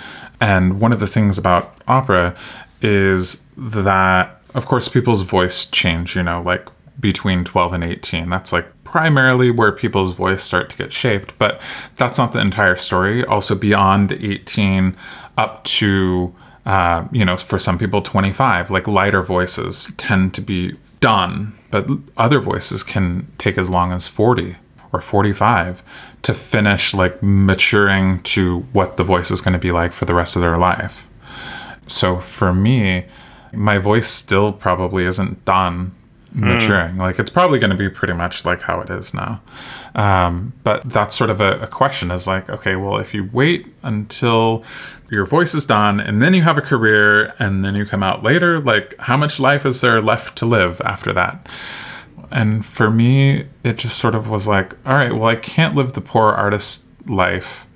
And one of the things about opera is that, of course, people's voice change, you know, like between 12 and 18. That's like primarily where people's voice start to get shaped, but that's not the entire story. Also beyond 18 up to uh, you know, for some people, 25, like lighter voices tend to be done, but other voices can take as long as 40 or 45 to finish like maturing to what the voice is going to be like for the rest of their life. So for me, my voice still probably isn't done maturing. Like it's probably going to be pretty much like how it is now. Um, but that's sort of a, a question is like, okay, well, if you wait until your voice is done and then you have a career and then you come out later, like how much life is there left to live after that? And for me, it just sort of was like, all right, well, I can't live the poor artist life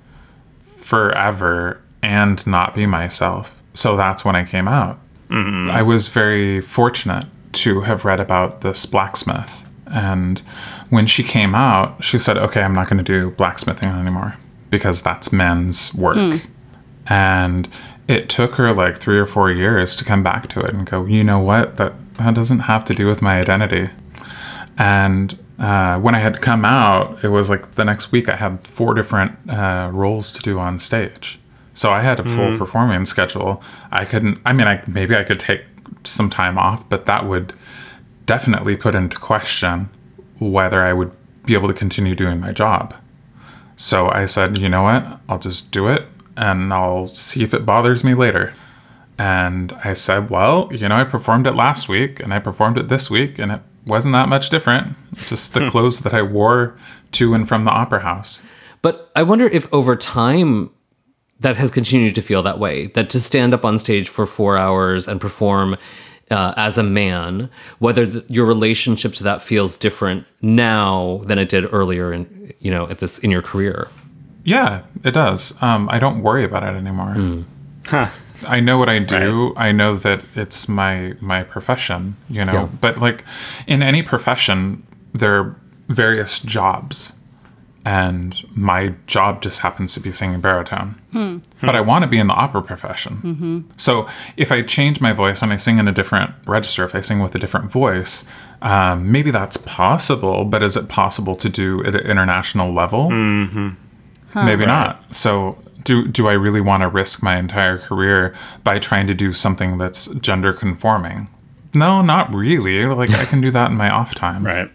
forever and not be myself. So that's when I came out. Mm-hmm. I was very fortunate to have read about this blacksmith. And when she came out, she said, okay, I'm not going to do blacksmithing anymore because that's men's work. Hmm. And it took her like three or four years to come back to it and go, you know what? That, that doesn't have to do with my identity. And uh, when I had come out, it was like the next week I had four different uh, roles to do on stage. So I had a full Mm. performance schedule. I couldn't. I mean, I maybe I could take some time off, but that would definitely put into question whether I would be able to continue doing my job. So I said, you know what? I'll just do it and I'll see if it bothers me later. And I said, well, you know, I performed it last week and I performed it this week and it wasn't that much different. Just the clothes that I wore to and from the opera house. But I wonder if over time that has continued to feel that way. That to stand up on stage for four hours and perform uh, as a man, whether th- your relationship to that feels different now than it did earlier in you know at this in your career. Yeah, it does. Um, I don't worry about it anymore. Huh. I know what I do. I know that it's my my profession, you know. Yeah. But like in any profession, there are various jobs. And my job just happens to be singing baritone. Hmm. But I want to be in the opera profession. Mm-hmm. So if I change my voice and I sing in a different register, if I sing with a different voice, um, maybe that's possible. But is it possible to do at an international level? Mm-hmm. Huh. Maybe Right. not. So do do I really want to risk my entire career by trying to do something that's gender conforming? No, not really. Like I can do that in my off time. Right.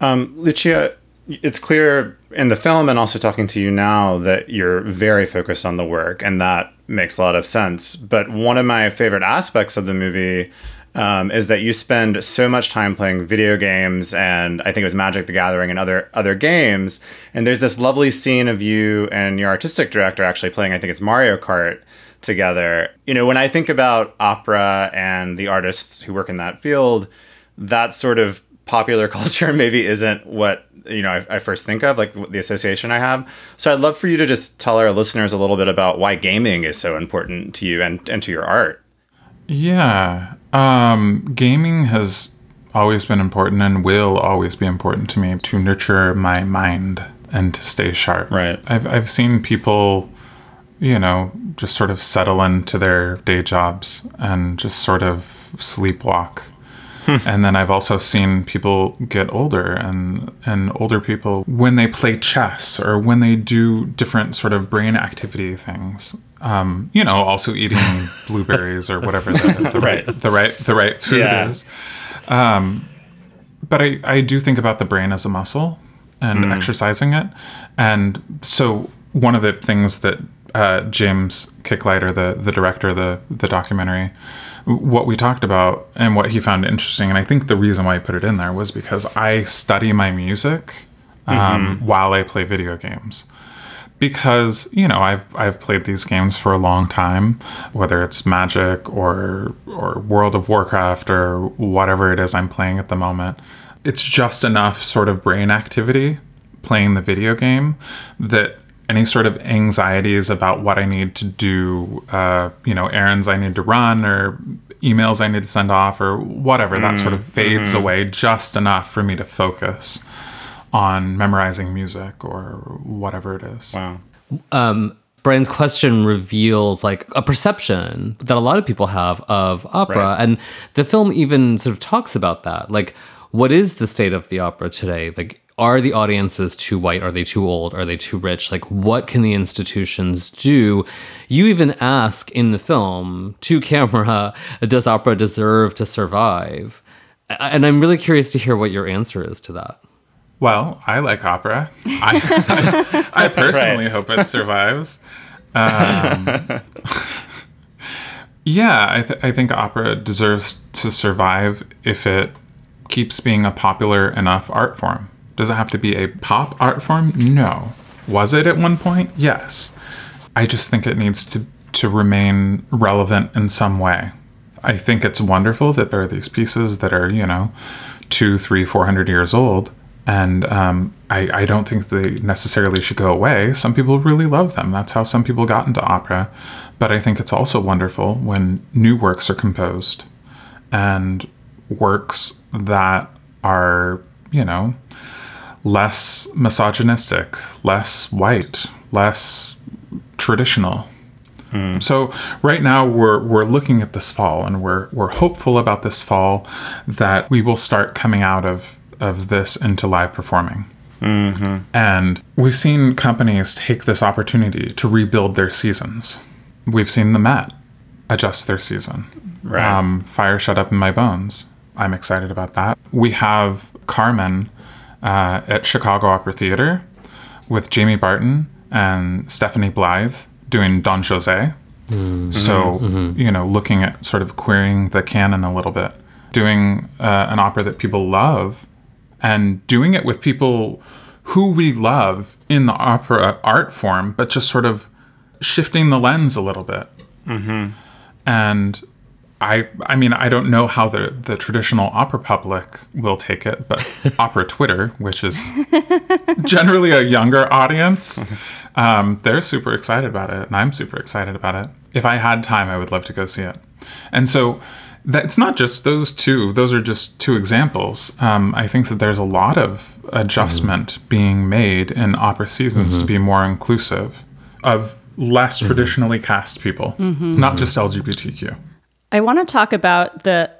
Um, Lucia, it's clear in the film and also talking to you now that you're very focused on the work, and that makes a lot of sense. But one of my favorite aspects of the movie um, is that you spend so much time playing video games, and I think it was Magic the Gathering and other other games. And there's this lovely scene of you and your artistic director actually playing. I think it's Mario Kart together. You know, when I think about opera and the artists who work in that field, that sort of popular culture maybe isn't what you know I, I first think of like the association i have so i'd love for you to just tell our listeners a little bit about why gaming is so important to you and, and to your art Yeah. Um, gaming has always been important and will always be important to me to nurture my mind and to stay sharp. Right. I've I've seen people, you know, just sort of settle into their day jobs and just sort of sleepwalk. and then I've also seen people get older and and older people when they play chess or when they do different sort of brain activity things. Um, you know, also eating blueberries or whatever the, the right. the right the right food Yeah. is. Um, but I, I do think about the brain as a muscle and Mm. exercising it. And so one of the things that uh, James Kicklighter, the the director of the the documentary, what we talked about and what he found interesting, and I think the reason why he put it in there was because I study my music um, Mhm. while I play video games because you know I've I've played these games for a long time, whether it's Magic or or World of Warcraft or whatever it is I'm playing at the moment. It's just enough sort of brain activity playing the video game that any sort of anxieties about what I need to do, uh, you know, errands I need to run or emails I need to send off or whatever, that sort of fades Mhm. away just enough for me to focus on memorizing music or whatever it is. Wow. um, Bryan's question reveals like a perception that a lot of people have of opera, Right. and the film even sort of talks about that. Like, what is the state of the opera today? Like, are the audiences too white? Are they too old? Are they too rich? Like, what can the institutions do? You even ask in the film to camera, does opera deserve to survive? And I'm really curious to hear what your answer is to that. Well, I like opera. I, I, personally Right. hope it survives. Um, yeah, I, th- I think opera deserves to survive if it keeps being a popular enough art form. Does it have to be a pop art form? No. Was it at one point? Yes. I just think it needs to, to remain relevant in some way. I think it's wonderful that there are these pieces that are, you know, two, three, four hundred years old. And um, I, I don't think they necessarily should go away. Some people really love them. That's how some people got into opera. But I think it's also wonderful when new works are composed and works that are, you know, less misogynistic, less white, less traditional. So right now we're we're looking at this fall and we're we're hopeful about this fall that we will start coming out of of this into live performing. And we've seen companies take this opportunity to rebuild their seasons. We've seen the Met adjust their season. Right. Um, Fire Shut Up in My Bones. I'm excited about that. We have Carmen uh, at Chicago Opera Theater with Jamie Barton and Stephanie Blythe doing Don Jose. So, you know, looking at sort of querying the canon a little bit, doing uh, an opera that people love and doing it with people who we love in the opera art form, but just sort of shifting the lens a little bit. And I, I mean, I don't know how the, the traditional opera public will take it, but opera Twitter, which is generally a younger audience, um, they're super excited about it, and I'm super excited about it. If I had time, I would love to go see it. And so that it's not just those two; those are just two examples. Um, I think that there's a lot of adjustment mm-hmm. being made in opera seasons to mm-hmm. be more inclusive of less mm-hmm. traditionally cast people, not just LGBTQ. I want to talk about the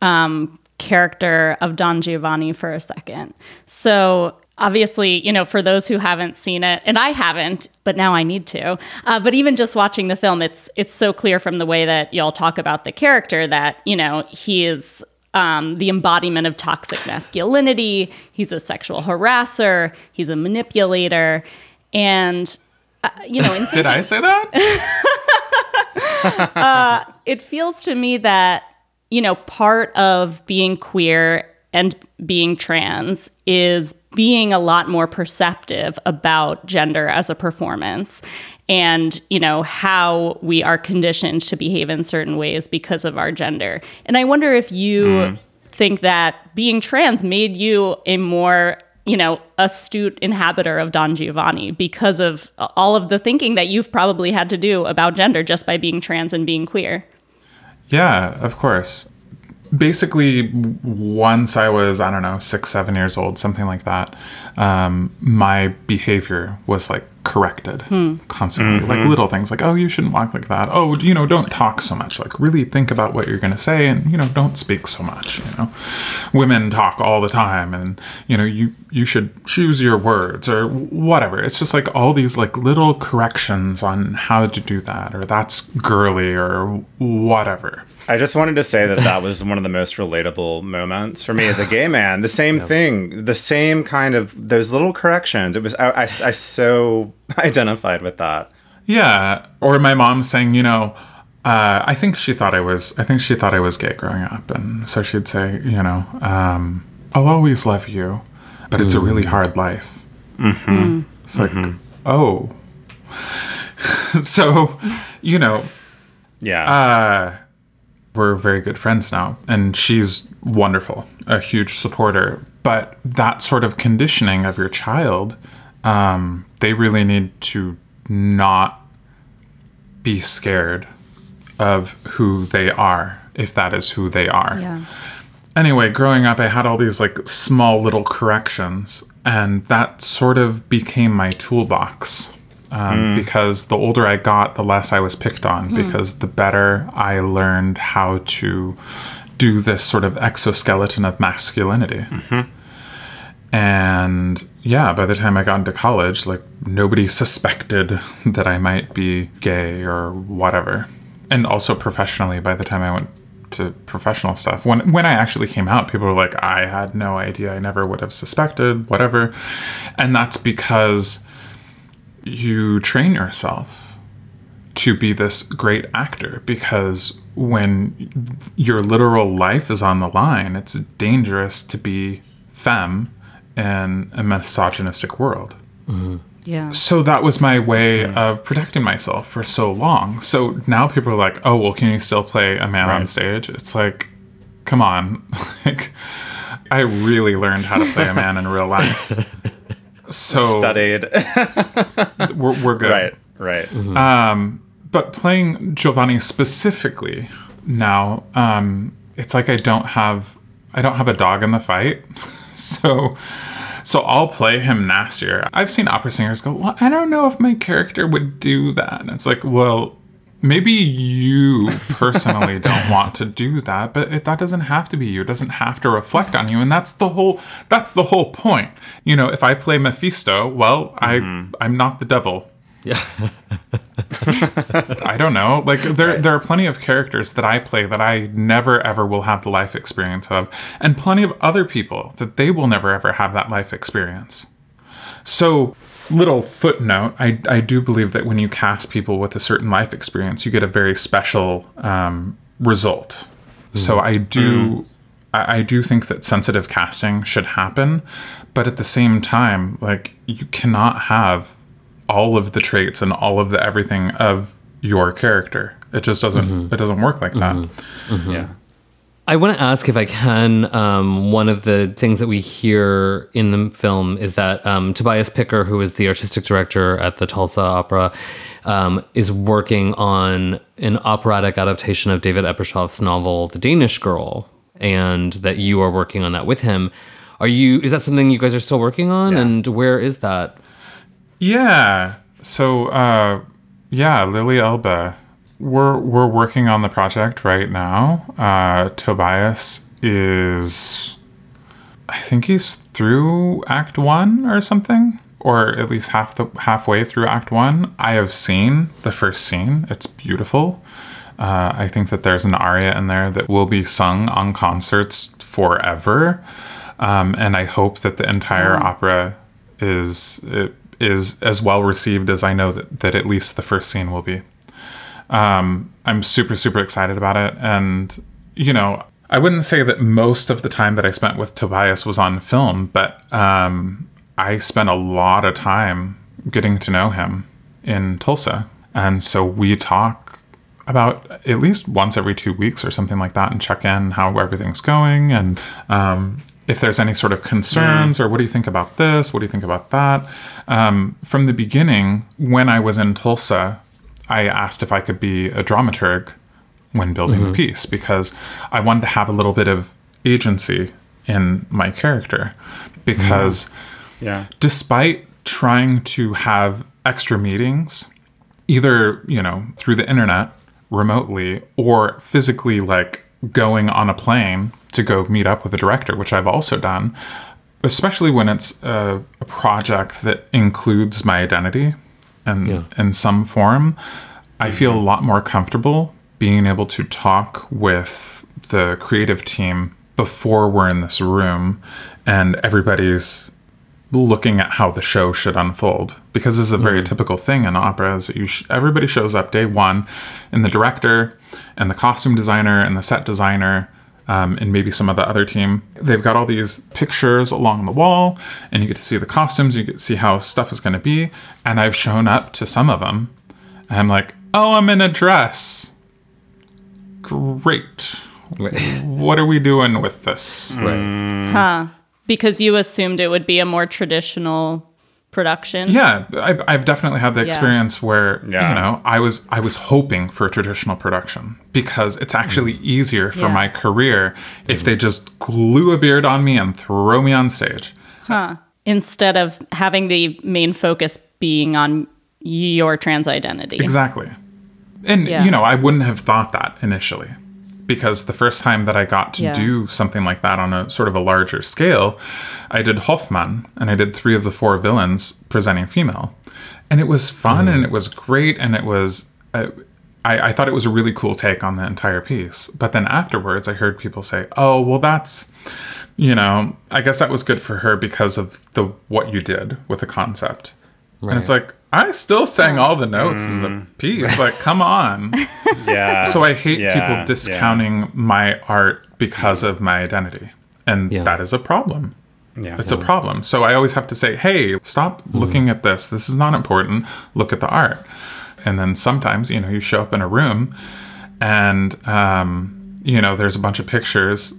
um, character of Don Giovanni for a second. So, obviously, you know, for those who haven't seen it, and I haven't, but now I need to. Uh, but even just watching the film, it's it's so clear from the way that y'all talk about the character that you know he is. Um, the embodiment of toxic masculinity. He's a sexual harasser. He's a manipulator, and uh, you know, in Did I say that? it feels to me that you know part of being queer and being trans is being a lot more perceptive about gender as a performance and you know how we are conditioned to behave in certain ways because of our gender. And i wonder if you mm-hmm. think that being trans made you a more you know astute inhabitor of don giovanni because of all of the thinking that you've probably had to do about gender just by being trans and being queer. Yeah, of course. Basically, once I was, I don't know, six, seven years old, something like that, um, my behavior was like corrected constantly. Like little things like, oh, you shouldn't walk like that. Oh, you know, don't talk so much. Like, really think about what you're going to say and, you know, don't speak so much. You know, women talk all the time and, you know, you, you should choose your words or whatever. It's just like all these like little corrections on how to do that or that's girly or whatever. I just wanted to say that that was one of the most relatable moments for me as a gay man. The same thing, the same kind of those little corrections. It was I, I, I so identified with that. Yeah, or my mom saying, you know, uh, I think she thought I was, I think she thought I was gay growing up, and so she'd say, you know, um, I'll always love you, but it's a really hard life. Mm-hmm. It's like, oh, so, you know, Yeah. uh, we're very good friends now, and she's wonderful, a huge supporter. But that sort of conditioning of your child, um, they really need to not be scared of who they are, if that is who they are. yeah Anyway, growing up, I had all these like small little corrections, and that sort of became my toolbox. Um, mm. Because the older I got, the less I was picked on, hmm. because the better I learned how to do this sort of exoskeleton of masculinity. Mm-hmm. And yeah, by the time I got into college, like nobody suspected that I might be gay or whatever. And also professionally, by the time I went to professional stuff, when when I actually came out, people were like, "I had no idea. I never would have suspected, whatever." And that's because you train yourself to be this great actor because when your literal life is on the line, it's dangerous to be femme in a misogynistic world. Mm-hmm. yeah So that was my way of protecting myself for so long. So now people are like, "Oh, well, can you still play a man on stage?" It's like, come on, like I really learned how to play a man in real life. So Studied. we're, we're good. right. Right. Um but playing Giovanni specifically now, um, it's like I don't have I don't have a dog in the fight. so so I'll play him nastier. I've seen opera singers go, Well, I don't know if my character would do that. And it's like, well, maybe you personally don't want to do that but it, that doesn't have to be you it doesn't have to reflect on you and that's the whole that's the whole point you know if i play mephisto well i mm-hmm. i'm not the devil Yeah. I don't know. Like there there are plenty of characters that I play that I never ever will have the life experience of, and plenty of other people that they will never ever have that life experience. So, little footnote, I I do believe that when you cast people with a certain life experience, you get a very special um, result. So mm. I do mm. I, I do think that sensitive casting should happen, but at the same time, like you cannot have all of the traits and all of the everything of your character. It just doesn't mm-hmm. it doesn't work like that. Mm-hmm. Mm-hmm. Yeah. I want to ask if I can. Um, one of the things that we hear in the film is that um, Tobias Picker, who is the artistic director at the Tulsa Opera, um, is working on an operatic adaptation of David Ebershoff's novel *The Danish Girl*, and that you are working on that with him. Are you? Is that something you guys are still working on? And where is that? Yeah. So uh yeah, Lili Elbe. We're we're working on the project right now. Uh Tobias is I think he's through act 1 or something or at least half the halfway through act 1. I have seen the first scene. It's beautiful. Uh, I think that there's an aria in there that will be sung on concerts forever, um, and I hope that the entire opera is is as well received as I know that, that at least the first scene will be. Um, I'm super super excited about it, and you know I wouldn't say that most of the time that I spent with Tobias was on film, but um, I spent a lot of time getting to know him in Tulsa, and so we talk about at least once every two weeks or something like that and check in how everything's going and um, if there's any sort of concerns or what do you think about this? What do you think about that? Um, from the beginning when i was in tulsa i asked if i could be a dramaturg when building the mm-hmm. piece because i wanted to have a little bit of agency in my character because mm-hmm. Yeah. despite trying to have extra meetings either you know through the internet remotely or physically like going on a plane to go meet up with a director which i've also done especially when it's a, a project that includes my identity and Yeah. in some form i feel a mm-hmm. lot more comfortable being able to talk with the creative team before we're in this room and everybody's looking at how the show should unfold. Because this is a very mm-hmm. typical thing in opera is that you sh- everybody shows up day one and the director and the costume designer and the set designer um, and maybe some of the other team. They've got all these pictures along the wall and you get to see the costumes you get to see how stuff is going to be and i've shown up to some of them and i'm like oh i'm in a dress. Great. What are we doing with this? Right. Huh. Because you assumed it would be a more traditional production. Yeah, I've, I've definitely had the Yeah. experience where Yeah. you know I was I was hoping for a traditional production because it's actually mm-hmm. easier for Yeah. my career if they mm-hmm. just glue a beard on me and throw me on stage. Instead of having the main focus being on your trans identity. Exactly, and Yeah. you know I wouldn't have thought that initially because the first time that I got to Yeah. do something like that on a sort of a larger scale, I did Hoffmann and I did three of the four villains presenting female, and it was fun and it was great and it was. Uh, I, I thought it was a really cool take on the entire piece. But then afterwards, I heard people say, "Oh, well, that's, you know, I guess that was good for her because of the what you did with the concept." And it's like I still sang all the notes in the piece. Like, come on. Yeah. So I hate Yeah, people yeah. discounting my art because of my identity. And Yeah. that is a problem. Yeah. It's a problem. So I always have to say, hey, stop looking at this. This is not important. Look at the art. And then sometimes, you know, you show up in a room and, um, you know, there's a bunch of pictures,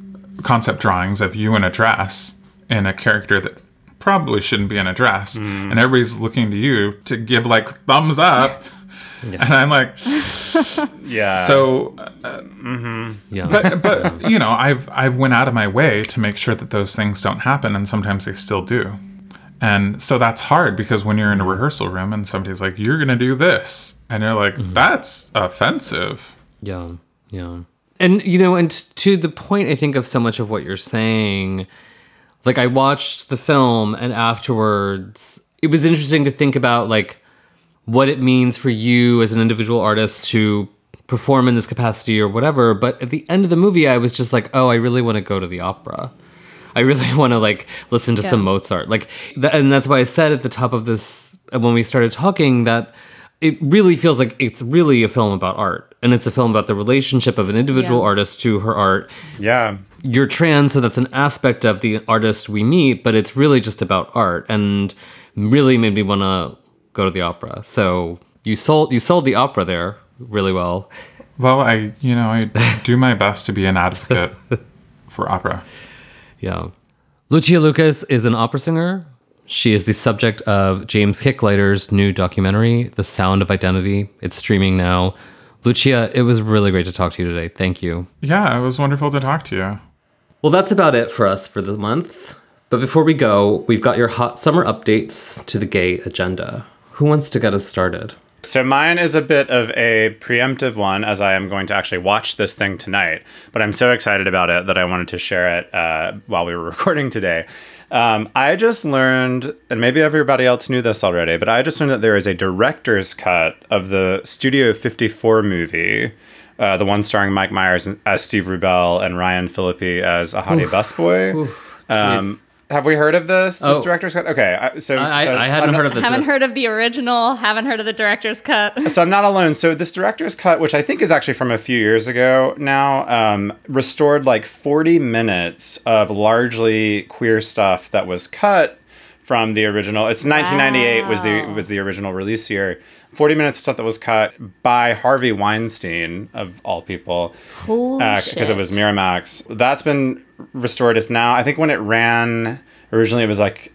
concept drawings of you in a dress and a character that probably shouldn't be in a dress. Mm. And everybody's looking to you to give like thumbs up. And I'm like, yeah. so uh, mm-hmm Yeah. but but you know i've i've went out of my way to make sure that those things don't happen and sometimes they still do And so that's hard because when you're in a rehearsal room and somebody's like, you're going to do this. And you're like, mm-hmm. that's offensive. Yeah, yeah. And, you know, and to the point, I think, of so much of what you're saying, like, I watched the film and afterwards, it was interesting to think about, like, what it means for you as an individual artist to perform in this capacity or whatever. But at the end of the movie, I was just like, oh, I really want to go to the opera. I really want to like listen to Yeah. some Mozart. Like, th- and that's why I said at the top of this uh, when we started talking that it really feels like it's really a film about art, and it's a film about the relationship of an individual Yeah. artist to her art. Yeah. You're trans, so that's an aspect of the artist we meet, but it's really just about art, and really made me want to go to the opera. So you sold you sold the opera there really well. Well, I, you know, I do my best to be an advocate for opera. Yeah. Lucia Lucas is an opera singer. She is the subject of James Kicklighter's new documentary, The Sound of Identity. It's streaming now. Lucia, it was really great to talk to you today. Thank you. Yeah, it was wonderful to talk to you. Well, that's about it for us for the month. But before we go, we've got your hot summer updates to the gay agenda. Who wants to get us started? So mine is a bit of a preemptive one, as I am going to actually watch this thing tonight. But I'm so excited about it that I wanted to share it uh, while we were recording today. Um, I just learned, and maybe everybody else knew this already, but I just learned that there is a director's cut of the Studio 54 movie, uh, the one starring Mike Myers as Steve Rubell and Ryan Phillippe as Ahadi Busboy. Um, have we heard of this? This Oh. director's cut. Okay, I- so I, so I hadn't heard of the haven't heard of the original, haven't heard of the director's cut. so I'm not alone. So this director's cut, which I think is actually from a few years ago now, um, restored like 40 minutes of largely queer stuff that was cut from the original. It's 1998 was the was the original release year. 40 minutes of stuff that was cut by Harvey Weinstein of all people Holy because shit. it was Miramax. That's been restored. It's now I think when it ran originally it was like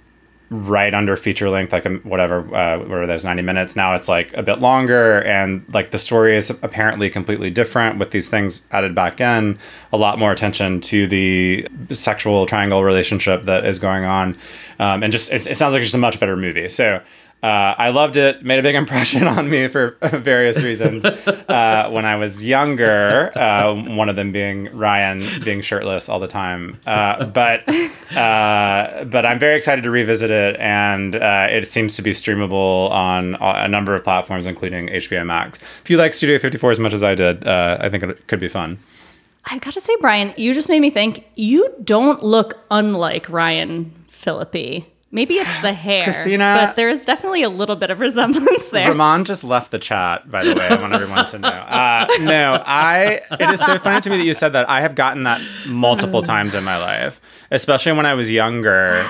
right under feature length, like um, whatever, uh, where there's 90 minutes. Now it's like a bit longer, and like the story is apparently completely different with these things added back in. A lot more attention to the sexual triangle relationship that is going on, um, and just it's, it sounds like just a much better movie. So. Uh, I loved it. Made a big impression on me for various reasons. Uh, when I was younger, uh, one of them being Ryan being shirtless all the time. Uh, but uh, but I'm very excited to revisit it, and uh, it seems to be streamable on a number of platforms, including HBO Max. If you like Studio 54 as much as I did, I think it could be fun. I've got to say, Bryan, you just made me think you don't look unlike Ryan Phillippe. Maybe it's the hair, Christina- but there is definitely a little bit of resemblance there. Rumaan just left the chat, by the way. I want everyone to know. Uh, no, I. It is so funny to me that you said that. I have gotten that multiple times in my life, especially when I was younger.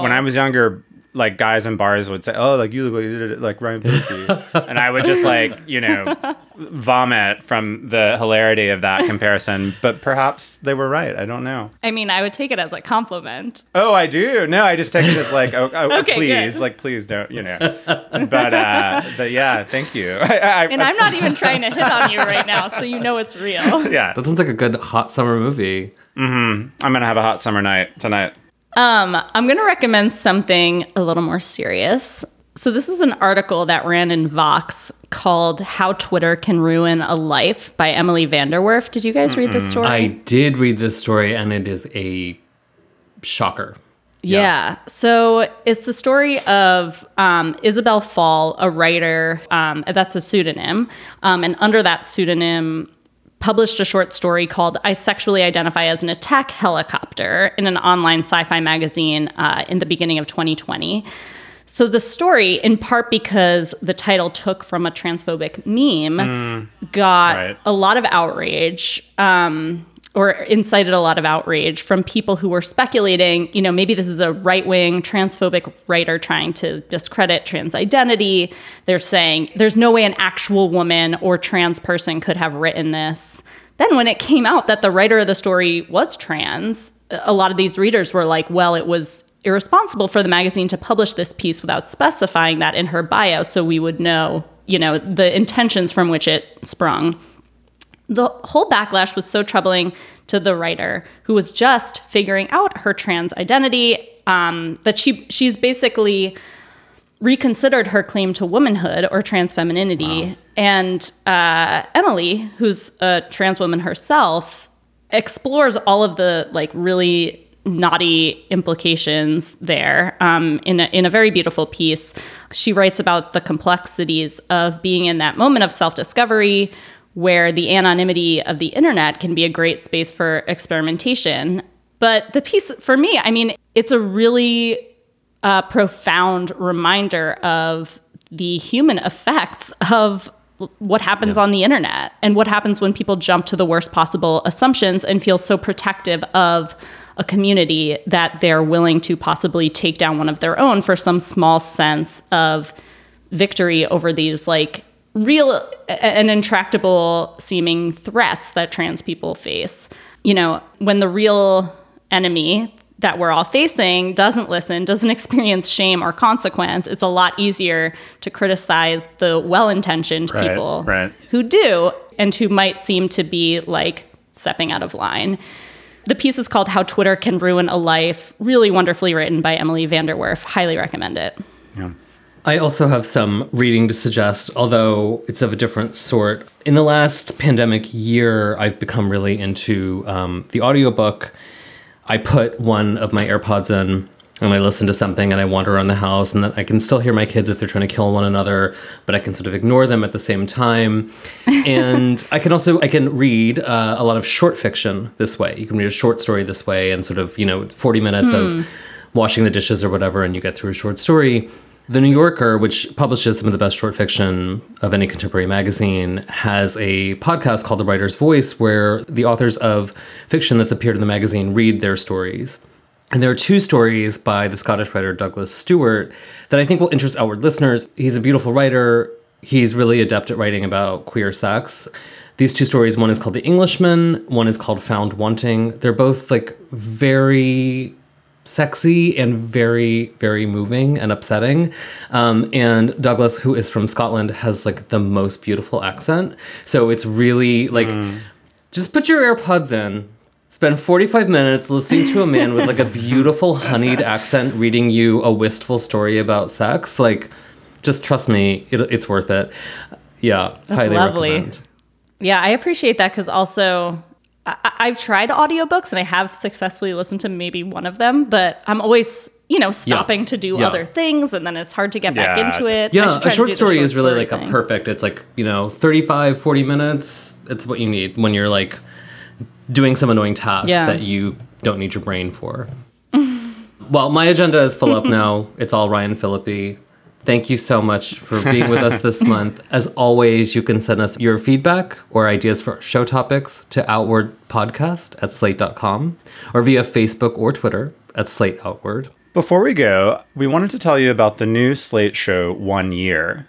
When I was younger, like guys in bars would say, "Oh, like you look like, like Ryan Phillippe," and I would just like you know vomit from the hilarity of that comparison. But perhaps they were right. I don't know. I mean, I would take it as a compliment. Oh, I do. No, I just take it as like, oh, oh, Okay, please, good. like, please don't, you know. But, uh, but yeah, thank you. I, I, And I'm not even trying to hit on you right now, so you know it's real. yeah, That sounds like a good hot summer movie. Mm-hmm. I'm gonna have a hot summer night tonight. Um, I'm going to recommend something a little more serious. So, this is an article that ran in Vox called How Twitter Can Ruin a Life by Emily VanDerWerff. Did you guys read this story? I did read this story, and it is a shocker. Yeah. So it's the story of um, Isabel Fall, a writer. Um, that's a pseudonym. Um, and under that pseudonym, published a short story called I Sexually Identify as an Attack Helicopter in an online sci fi magazine uh, in the beginning of 2020. So the story, in part because the title took from a transphobic meme, got right. a lot of outrage. Um, or incited a lot of outrage from people who were speculating, you know, maybe this is a right wing transphobic writer trying to discredit trans identity. They're saying there's no way an actual woman or trans person could have written this. Then, when it came out that the writer of the story was trans, a lot of these readers were like, well, it was irresponsible for the magazine to publish this piece without specifying that in her bio so we would know, you know, the intentions from which it sprung. The whole backlash was so troubling to the writer who was just figuring out her trans identity um, that she she's basically reconsidered her claim to womanhood or trans femininity. Wow. And uh, Emily, who's a trans woman herself, explores all of the like really naughty implications there um, in, a, in a very beautiful piece. She writes about the complexities of being in that moment of self discovery where the anonymity of the internet can be a great space for experimentation. But the piece, for me, I mean, it's a really uh, profound reminder of the human effects of what happens yeah. on the internet and what happens when people jump to the worst possible assumptions and feel so protective of a community that they're willing to possibly take down one of their own for some small sense of victory over these like real and intractable seeming threats that trans people face. You know, when the real enemy that we're all facing doesn't listen, doesn't experience shame or consequence, it's a lot easier to criticize the well intentioned right, people right. who do and who might seem to be like stepping out of line. The piece is called How Twitter Can Ruin a Life, really wonderfully written by Emily VanDerWerff. Highly recommend it. Yeah. I also have some reading to suggest, although it's of a different sort. In the last pandemic year, I've become really into um, the audiobook I put one of my AirPods in and I listen to something and I wander around the house and I can still hear my kids if they're trying to kill one another, but I can sort of ignore them at the same time. and I can also I can read uh, a lot of short fiction this way. You can read a short story this way and sort of you know 40 minutes hmm. of washing the dishes or whatever, and you get through a short story. The New Yorker, which publishes some of the best short fiction of any contemporary magazine, has a podcast called The Writer's Voice where the authors of fiction that's appeared in the magazine read their stories. And there are two stories by the Scottish writer Douglas Stuart that I think will interest outward listeners. He's a beautiful writer. He's really adept at writing about queer sex. These two stories, one is called The Englishman, one is called Found Wanting. They're both like very sexy and very very moving and upsetting. Um, and douglas who is from scotland has like the most beautiful accent. So it's really like mm. just put your airpods in spend 45 minutes listening to a man with like a beautiful honeyed accent reading you a wistful story about sex. Like just trust me it, it's worth it. Yeah That's highly lovely. recommend. yeah i appreciate that because also I- have tried audiobooks and I have successfully listened to maybe one of them, but I'm always, you know, stopping yeah. to do yeah. other things and then it's hard to get yeah, back into it. Yeah, a short story short is really like thing. a perfect. It's like, you know, 35, 40 minutes. It's what you need when you're like doing some annoying task that you don't need your brain for. well, my agenda is full up now. It's all Ryan Phillippe. Thank you so much for being with us this month. As always, you can send us your feedback or ideas for show topics to Outward Podcast at slate.com or via Facebook or Twitter at Slate Outward. Before we go, we wanted to tell you about the new Slate show, One Year.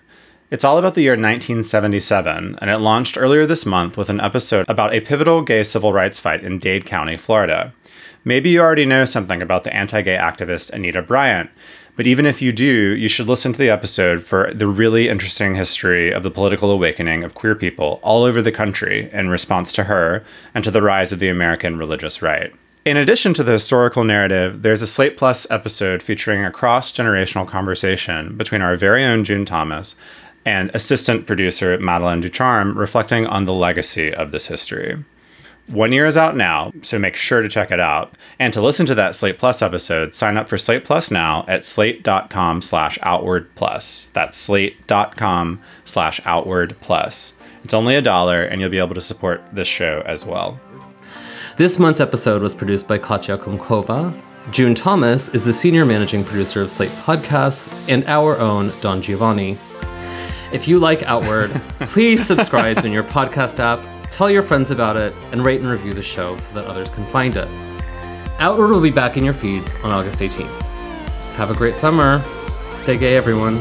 It's all about the year 1977, and it launched earlier this month with an episode about a pivotal gay civil rights fight in Dade County, Florida. Maybe you already know something about the anti gay activist Anita Bryant, but even if you do, you should listen to the episode for the really interesting history of the political awakening of queer people all over the country in response to her and to the rise of the American religious right. In addition to the historical narrative, there's a Slate Plus episode featuring a cross generational conversation between our very own June Thomas and assistant producer Madeline Ducharme, reflecting on the legacy of this history. One year is out now, so make sure to check it out. And to listen to that Slate Plus episode, sign up for Slate Plus now at slate.com slash outward plus. That's slate.com slash outward plus. It's only a dollar, and you'll be able to support this show as well. This month's episode was produced by Katya Kumkova. June Thomas is the senior managing producer of Slate Podcasts and our own Don Giovanni. If you like Outward, please subscribe in your podcast app tell your friends about it, and rate and review the show so that others can find it. Outward will be back in your feeds on August 18th. Have a great summer. Stay gay, everyone.